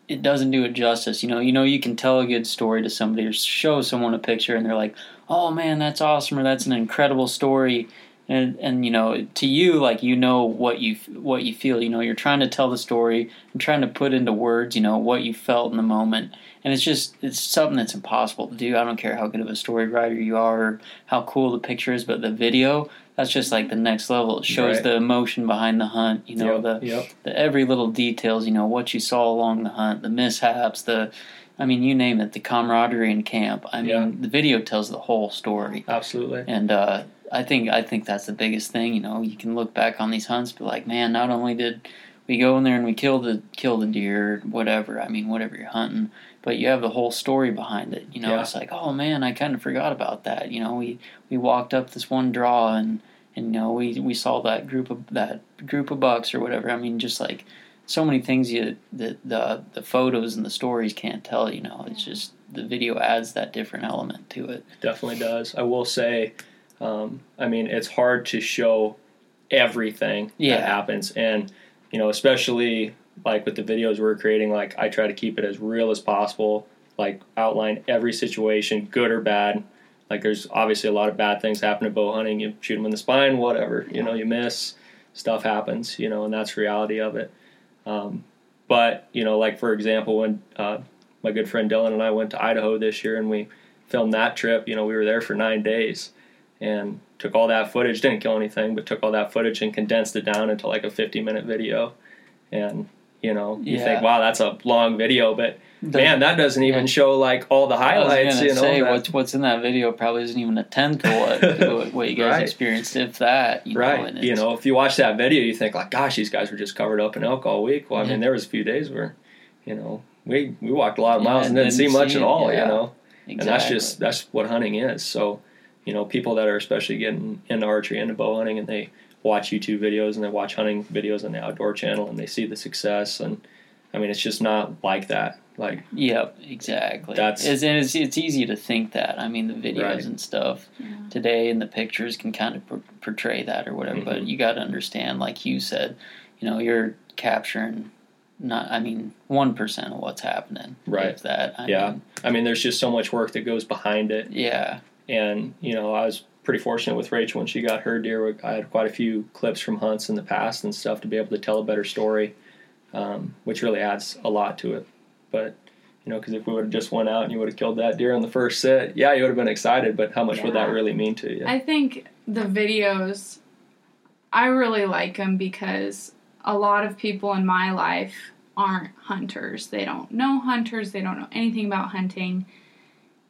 it doesn't do it justice. You know, you know, you can tell a good story to somebody or show someone a picture, and they're like, "Oh man, that's awesome," or "That's an incredible story." And and you know, to you, like you know what you what you feel. You know, you're trying to tell the story and trying to put into words. You know what you felt in the moment, and it's just it's something that's impossible to do. I don't care how good of a story writer you are or how cool the picture is, but the video that's just like the next level. It shows Right. the emotion behind the hunt. You know yep, the yep, the every little details, you know, what you saw along the hunt, the mishaps, the I mean, you name it, the camaraderie in camp. I mean, Yeah. the video tells the whole story. absolutely. And uh, I think I think that's the biggest thing, you know, you can look back on these hunts be like, man, not only did we go in there and we kill the kill the deer, whatever, I mean, whatever you're hunting, but you have the whole story behind it. You know, Yeah. it's like, oh man, I kind of forgot about that. You know, we we walked up this one draw and and you know we we saw that group of that group of bucks or whatever. I mean, just like so many things you the the the photos and the stories can't tell. You know, it's just the video adds that different element to it. definitely does. I will say, um, I mean, it's hard to show everything Yeah. that happens, and you know, especially like with the videos we're creating, like I try to keep it as real as possible. Like outline every situation, good or bad. Like there's obviously a lot of bad things happen to bow hunting. You shoot them in the spine, whatever. You know, you miss, stuff happens. You know, and that's reality of it. Um, but you know, like for example, when uh, my good friend Dylan and I went to Idaho this year, and we filmed that trip. You know, we were there for nine days and took all that footage. Didn't kill anything, but took all that footage and condensed it down into like a 50 minute video. And you know, you Yeah. think, wow, that's a long video, but The- man, that doesn't even Yeah. show like all the highlights. You know, say what's what's in that video probably isn't even a tenth of what what you guys Right. experienced, if that. You right. Know, and you know, if you watch that video, you think like, gosh, these guys were just covered up in elk all week. Well, I Yeah. mean, there was a few days where, you know, we we walked a lot of miles and didn't, see much see at all. You know. exactly. and that's just that's what hunting is. So, you know, people that are especially getting into archery, into bow hunting, and they watch YouTube videos and they watch hunting videos on the outdoor channel, and they see the success, and I mean, it's just not like that. Like, Yep, exactly. That's- it's, and it's it's easy to think that. I mean, the videos Right. and stuff Yeah. today and the pictures can kind of por- portray that or whatever. But Mhm. you got to understand, like you said, you know, you're capturing not. I mean, one percent of what's happening. Right. If that. I Yeah. Mean, I mean, there's just so much work that goes behind it, yeah. And you know, I was pretty fortunate with Rachel when she got her deer. I had quite a few clips from hunts in the past and stuff to be able to tell a better story, um, which really adds a lot to it. But you know, because if we would have just went out and you would have killed that deer on the first sit, yeah, you would have been excited. But how much would that really mean to you? I think the videos, I really like them because a lot of people in my life aren't hunters. They don't know hunters, they don't know anything about hunting.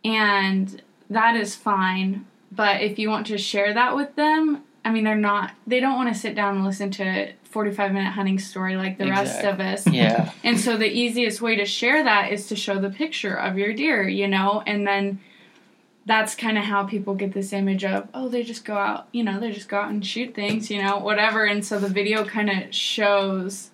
And that is fine. But if you want to share that with them, I mean, they're not, they don't want to sit down and listen to a 45 minute hunting story like the rest of us. Yeah. And so the easiest way to share that is to show the picture of your deer, you know, and then that's kind of how people get this image of, oh, they just go out, you know, they just go out and shoot things, you know, whatever. And so the video kind of shows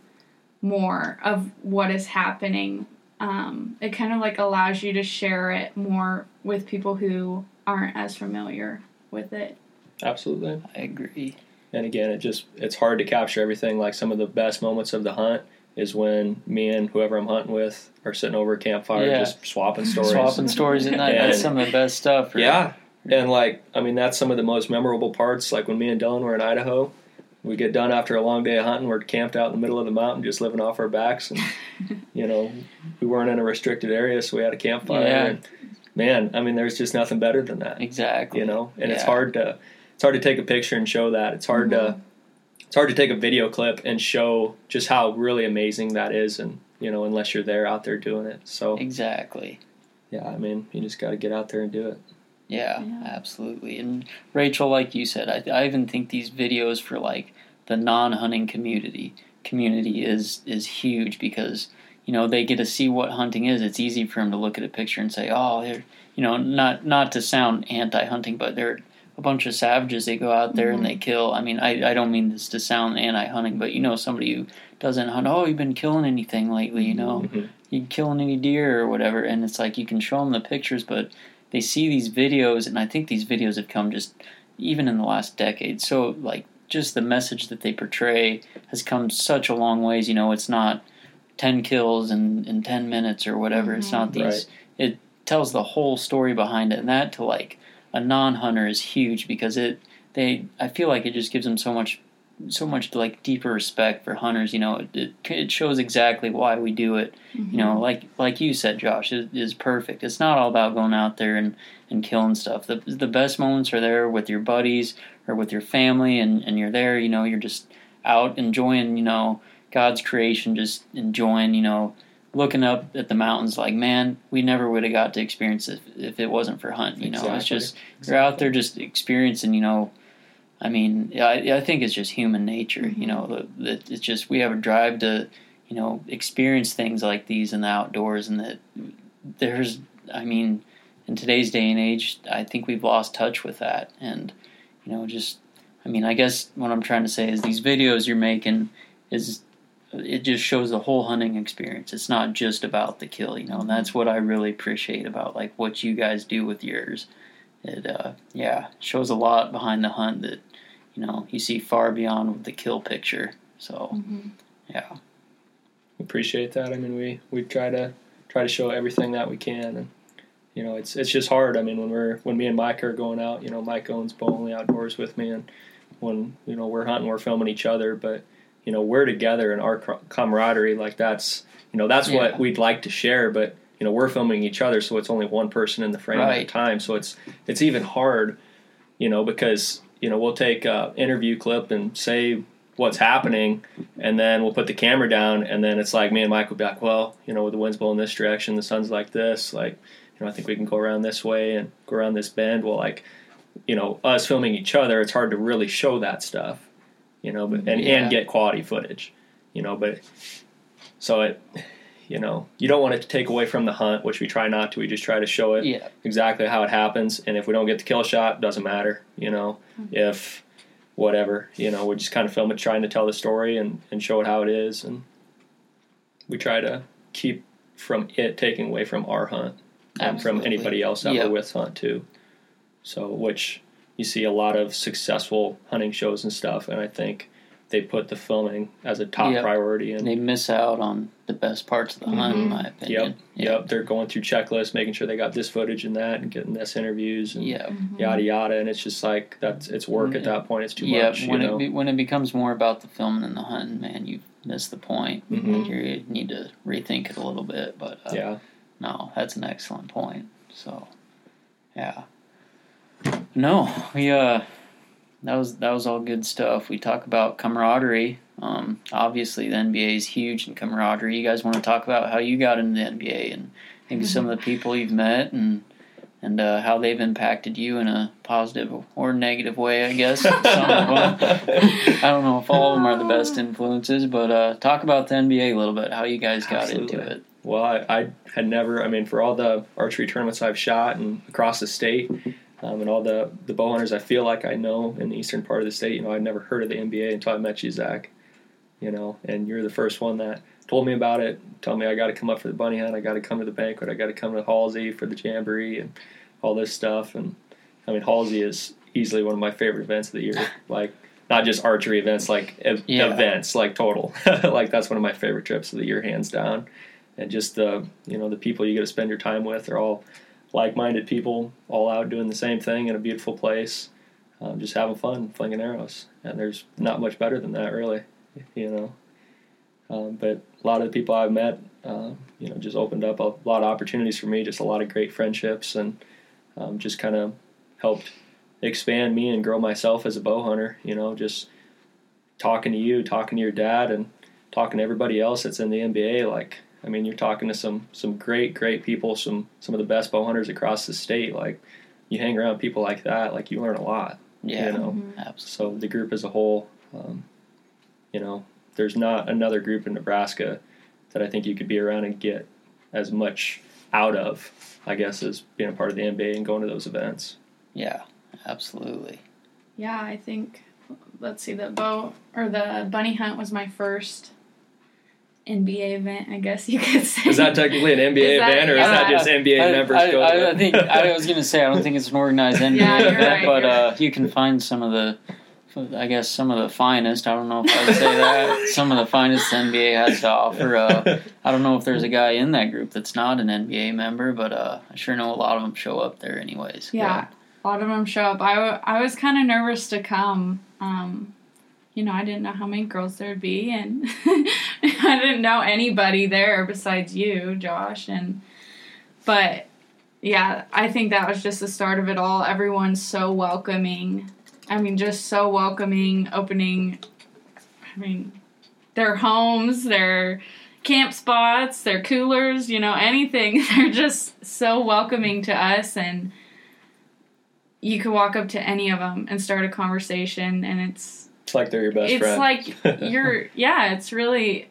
more of what is happening. Um, it kind of like allows you to share it more with people who aren't as familiar with it. Absolutely. I agree. And again, it just it's hard to capture everything. Like some of the best moments of the hunt is when me and whoever I'm hunting with are sitting over a campfire Yeah. just swapping stories. Swapping stories at night. That's some of the best stuff. right? Yeah. And like I mean that's some of the most memorable parts. Like when me and Dylan were in Idaho, we get done after a long day of hunting, we're camped out in the middle of the mountain just living off our backs and you know, we weren't in a restricted area so we had a campfire Yeah. and man, I mean there's just nothing better than that. Exactly. You know? And it's hard to it's hard to take a picture and show that. It's hard to mm-hmm. it's hard to take a video clip and show just how really amazing that is and you know, unless you're there out there doing it. So Exactly. yeah, I mean, you just got to get out there and do it. Yeah, Yeah. absolutely. And Rachel, like you said, I, I even think these videos for like the non-hunting community community is is huge because you know they get to see what hunting is. It's easy for them to look at a picture and say, "Oh, they're you know not not to sound anti-hunting, but they're a bunch of savages. They go out there and they kill. I mean, I I don't mean this to sound anti-hunting, but you know somebody who doesn't hunt. Oh, you've been killing anything lately? You know, Mhm. you killing any deer or whatever and it's like you can show them the pictures but they see these videos and i think these videos have come just even in the last decade. So like just the message that they portray has come such a long ways. You know it's not 10 kills in, in 10 minutes or whatever. It's not mm-hmm. these Right. it tells the whole story behind it and that to like a non-hunter is huge because it they i feel like it just gives them so much so much like deeper respect for hunters you know it, it, it shows exactly why we do it you know mm-hmm. like like you said josh it is perfect. It's not all about going out there and and killing stuff. The, the best moments are there with your buddies or with your family and and you're there you know you're just out enjoying you know god's creation just enjoying you know looking up at the mountains like man we never would have got to experience it if it wasn't for hunting you know? It's Exactly. just you're out there just experiencing you know I mean, I, I think it's just human nature. You know, that that it's just we have a drive to, you know, experience things like these in the outdoors, and that there's, I mean, in today's day and age, I think we've lost touch with that, and you know, just, I mean, I guess what I'm trying to say is these videos you're making is it just shows the whole hunting experience. It's not just about the kill, you know, and that's what I really appreciate about like what you guys do with yours. It uh yeah, shows a lot behind the hunt that you know, you see far beyond the kill picture. So, Mhm. yeah. appreciate that. I mean, we we try to try to show everything that we can, and you know, it's it's just hard. I mean, when we're when me and Mike are going out, you know, Mike owns Bow Only Outdoors with me, and when you know we're hunting, we're filming each other, but you know, we're together and our camaraderie, like that's you know that's Yeah. what we'd like to share, but you know, we're filming each other, so it's only one person in the frame at a time, so it's it's even hard, you know, because you know we'll take a interview clip and say what's happening and then we'll put the camera down and then it's like me and mike will be like well you know with the wind's blowing this direction the sun's like this like you know i think we can go around this way and go around this bend well like you know us filming each other it's hard to really show that stuff you know but and, Yeah. and get quality footage you know but so it you know you don't want it to take away from the hunt which we try not to. We just try to show it Yeah. exactly how it happens. And if we don't get the kill shot doesn't matter you know. Mm-hmm. If whatever you know we just kind of film it trying to tell the story and, and show it how it is. And we try to keep from it taking away from our hunt and from anybody else that Yep. we're with hunt too. So which you see a lot of successful hunting shows and stuff. And i think they put the filming as a top Yep. priority and They miss out on the best parts of the hunt, in my opinion. Yep, yep. They're going through checklists, making sure they got this footage and that, and getting this interviews and Yeah. yada yada. And it's just like that's it's work at that point. It's too Yeah. much. You When know. it be, when it becomes more about the film than the hunting, man, you miss the point. Mhm. You need to rethink it a little bit. But uh, yeah, no, that's an excellent point. So, yeah. No, we uh, that was that was all good stuff. We talk about camaraderie. Um, obviously, the NBA is huge in camaraderie. You guys want to talk about how you got into the NBA and maybe some of the people you've met and and uh, how they've impacted you in a positive or negative way, I guess. Some of them. I don't know if all of them are the best influences, but uh, talk about the NBA a little bit. How you guys got into it? Well, I, I had never. I mean, for all the archery tournaments I've shot and across the state, um, and all the the bow hunters I feel like I know in the eastern part of the state, you know, I'd never heard of the NBA until I met you, Zach. You know, and you're the first one that told me about it. Told me I got to come up for the bunny hunt. I got to come to the banquet. I got to come to Halsey for the jamboree and all this stuff. And I mean, Halsey is easily one of my favorite events of the year. like not just archery events, like ev- Yeah. events, like total. like that's one of my favorite trips of the year, hands down. And just the you know the people you get to spend your time with are all like-minded people, all out doing the same thing in a beautiful place, um, just having fun, flinging arrows. And there's not much better than that, really. You know. Um, but a lot of the people I've met, um, you know, just opened up a lot of opportunities for me. Just a lot of great friendships, and um, just kind of helped expand me and grow myself as a bow hunter. You know, just talking to you, talking to your dad, and talking to everybody else that's in the NBA. Like, I mean, you're talking to some some great great people, some some of the best bow hunters across the state. Like you hang around people like that, like you learn a lot. Yeah, you know. Mhm. absolutely. So the group as a whole, um, you know, there's not another group in Nebraska that I think you could be around and get as much out of. I guess as being a part of the NBA and going to those events. Yeah, absolutely. Yeah, I think let's see the bow or the bunny hunt was my first NBA event, I guess you could say. Is that technically an NBA that- event, or is that just NBA I, members I, go? I, I think I was gonna say I don't think it's an organized NBA Yeah, event, right, but you're uh, you can find some of the, I guess some of the finest. I don't know if I'd say that some of the finest NBA has to offer. Uh, I don't know if there's a guy in that group that's not an NBA member, but uh, I sure know a lot of them show up there anyways. Yeah, a lot of them show up. I, I was kind of nervous to come. Um, you know, I didn't know how many girls there'd be, and I didn't know anybody there besides you, Josh. And but yeah, I think that was just the start of it all. Everyone's so welcoming. I mean, just so welcoming, opening. I mean, their homes, their camp spots, their coolers, you know, anything. They're just so welcoming to us and you could walk up to any of them and start a conversation and it's It's like they're your best it's friend. like you're yeah it's really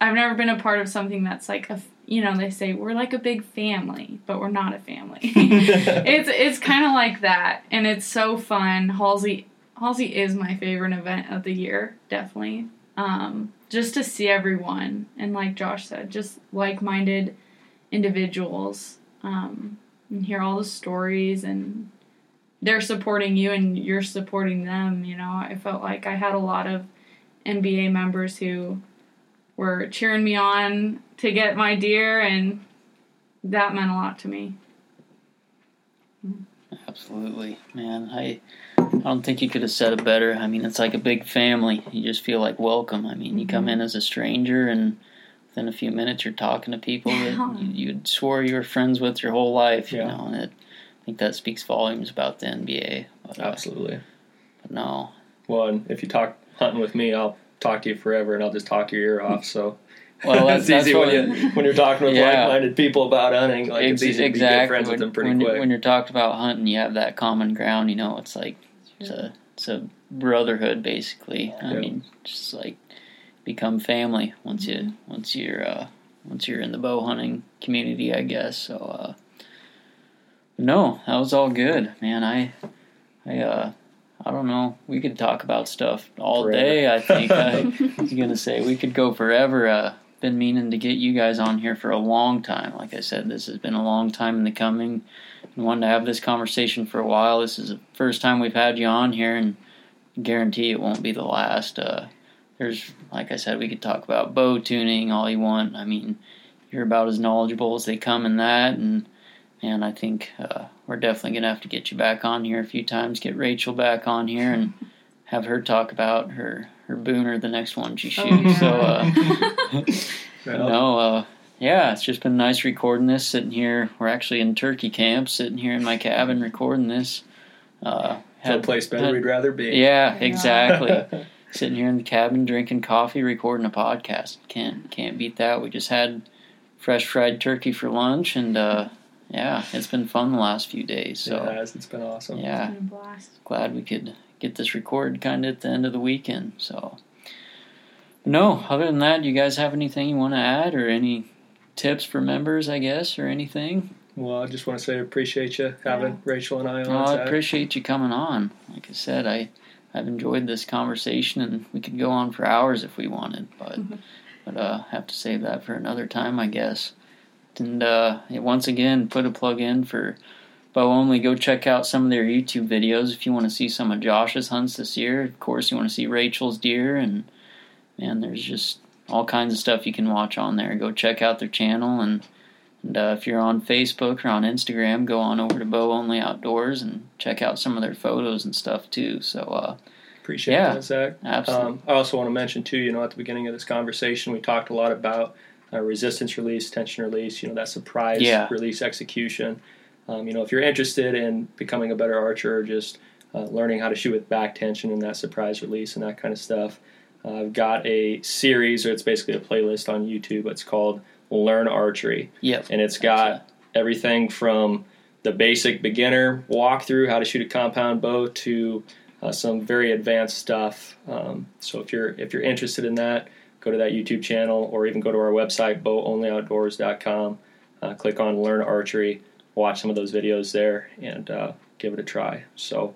i've never been a part of something that's like a, you know they say we're like a big family but we're not a family. It's it's kind of like that and it's so fun. Halsey halsey is my favorite event of the year definitely. Um, just to see everyone and like josh said just like-minded individuals um, and hear all the stories and they're supporting you and you're supporting them you know i felt like i had a lot of nba members who were cheering me on to get my deer and that meant a lot to me Absolutely, man. I I don't think you could have said it better. I mean, it's like a big family. You just feel like welcome. I mean, you come mm-hmm. in as a stranger, and within a few minutes, you're talking to people that Yeah. you, you'd swore you were friends with your whole life. You Yeah. know, and it, I think that speaks volumes about the NBA. But, uh, Absolutely. but no, Well, and if you talk hunting with me, I'll talk to you forever, and I'll just talk your ear off. So well, that's, that's easy when you when you're talking with Yeah. like-minded people about hunting. Like ex- it's easy to be good friends when, with them pretty when, quick. when you're talked about hunting, you have that common ground. You know, it's like it's a it's a brotherhood basically. I Yeah. mean, just like become family once you once you're uh, once you're in the bow hunting community, I guess. So uh, no, that was all good, man. I I uh I don't know. We could talk about stuff all Forever. day. I think I was gonna say we could go forever. Uh, been meaning to get you guys on here for a long time. Like I said, this has been a long time in the coming. And wanted to have this conversation for a while. This is the first time we've had you on here, and guarantee it won't be the last. Uh, there's, like I said, we could talk about bow tuning all you want. I mean, you're about as knowledgeable as they come in that, and and I think uh, we're definitely gonna have to get you back on here a few times. Get Rachel back on here and have her talk about her her booner, the next one she shoots. Oh, yeah. So. Uh, Well, no, uh, yeah, it's just been nice recording this. Sitting here, we're actually in turkey camp, sitting here in my cabin recording this. Uh, no place better had- we'd rather be. yeah, Yeah. exactly. sitting here in the cabin, drinking coffee, recording a podcast. Can't can't beat that. We just had fresh fried turkey for lunch, and uh, yeah, it's been fun the last few days. it So has. It's been awesome. yeah, It's been a blast. glad we could get this recorded kind of at the end of the weekend. So, no, other than that, you guys have anything you want to add or any tips for members, I guess, or anything? Well, I just want to say I appreciate you having Rachel and I on. Oh, I appreciate you coming on. Like I said, I I've enjoyed this conversation, and we could go on for hours if we wanted, but but uh, have to save that for another time, I guess. And uh, once again, put a plug in for Bow Only. Go check out some of their YouTube videos if you want to see some of Josh's hunts this year. Of course, you want to see Rachel's deer, and man, there's just all kinds of stuff you can watch on there. Go check out their channel, and and uh, if you're on Facebook or on Instagram, go on over to Bow Only Outdoors and check out some of their photos and stuff too. So uh, Appreciate Yeah. that, Zach. absolutely, Um, I also want to mention too, you know, at the beginning of this conversation, we talked a lot about uh, resistance release, tension release. You know, that surprise Yeah. release execution. Um, you know, if you're interested in becoming a better archer or just uh, learning how to shoot with back tension and that surprise release and that kind of stuff, uh, I've got a series, or it's basically a playlist on YouTube. It's called Learn Archery. Yep. And it's got everything from the basic beginner walkthrough, how to shoot a compound bow, to uh, some very advanced stuff. Um, so if you're if you're interested in that, go to that YouTube channel or even go to our website bowonlyoutdoors.com. Uh, click on Learn Archery, watch some of those videos there, and uh, give it a try. So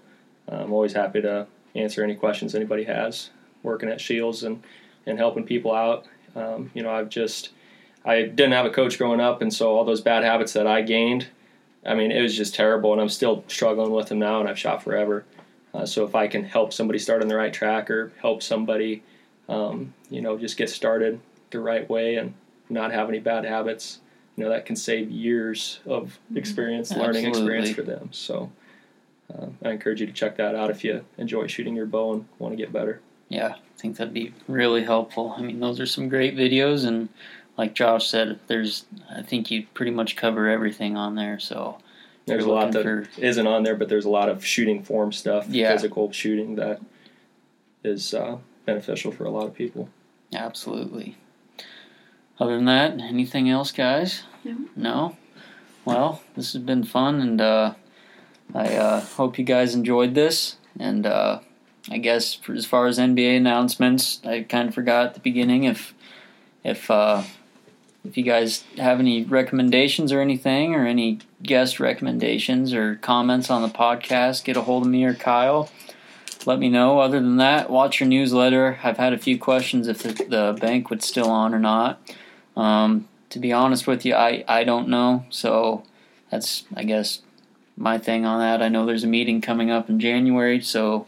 I'm always happy to answer any questions anybody has working at Shields and and helping people out. Um, you know, I've just I didn't have a coach growing up, and so all those bad habits that I gained, I mean, it was just terrible, and I'm still struggling with them now, and I've shot forever. Uh, so if I can help somebody start on the right track or help somebody, um, you know, just get started the right way and not have any bad habits, you know, that can save years of experience, learning experience for them. So uh, I encourage you to check that out if you enjoy shooting your bow and want to get better. Yeah, I think that'd be really helpful. I mean, those are some great videos, and like Josh said, there's I think you pretty much cover everything on there. So There's a lot that looking not on there, but there's a lot of shooting form stuff, Yeah. physical shooting that is uh, beneficial for a lot of people. absolutely. Other than that, anything else, guys? No. No. Well, this has been fun, and uh, I uh, hope you guys enjoyed this. And uh, I guess for, as far as NBA announcements, I kind of forgot at the beginning if if uh, if you guys have any recommendations or anything, or any guest recommendations or comments on the podcast, get a hold of me or Kyle. Let me know. Other than that, watch your newsletter. I've had a few questions if the, the banquet's still on or not. Um, to be honest with you, I, I don't know. So that's, I guess, my thing on that. I know there's a meeting coming up in January, so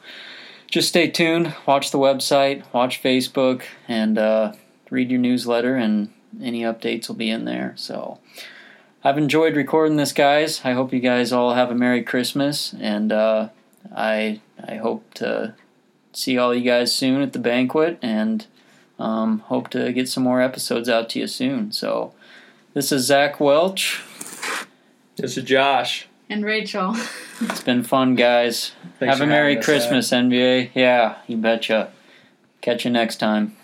just stay tuned. Watch the website, watch Facebook, and uh, read your newsletter, and any updates will be in there. So I've enjoyed recording this, guys. I hope you guys all have a Merry Christmas, and uh, I I hope to see all you guys soon at the banquet, and um, hope to get some more episodes out to you soon. So this is Zach Welch. This is Josh. And Rachel. It's been fun, guys. Thanks Have a Merry having us, Christmas, NBA. Yeah, you betcha. Catch you next time.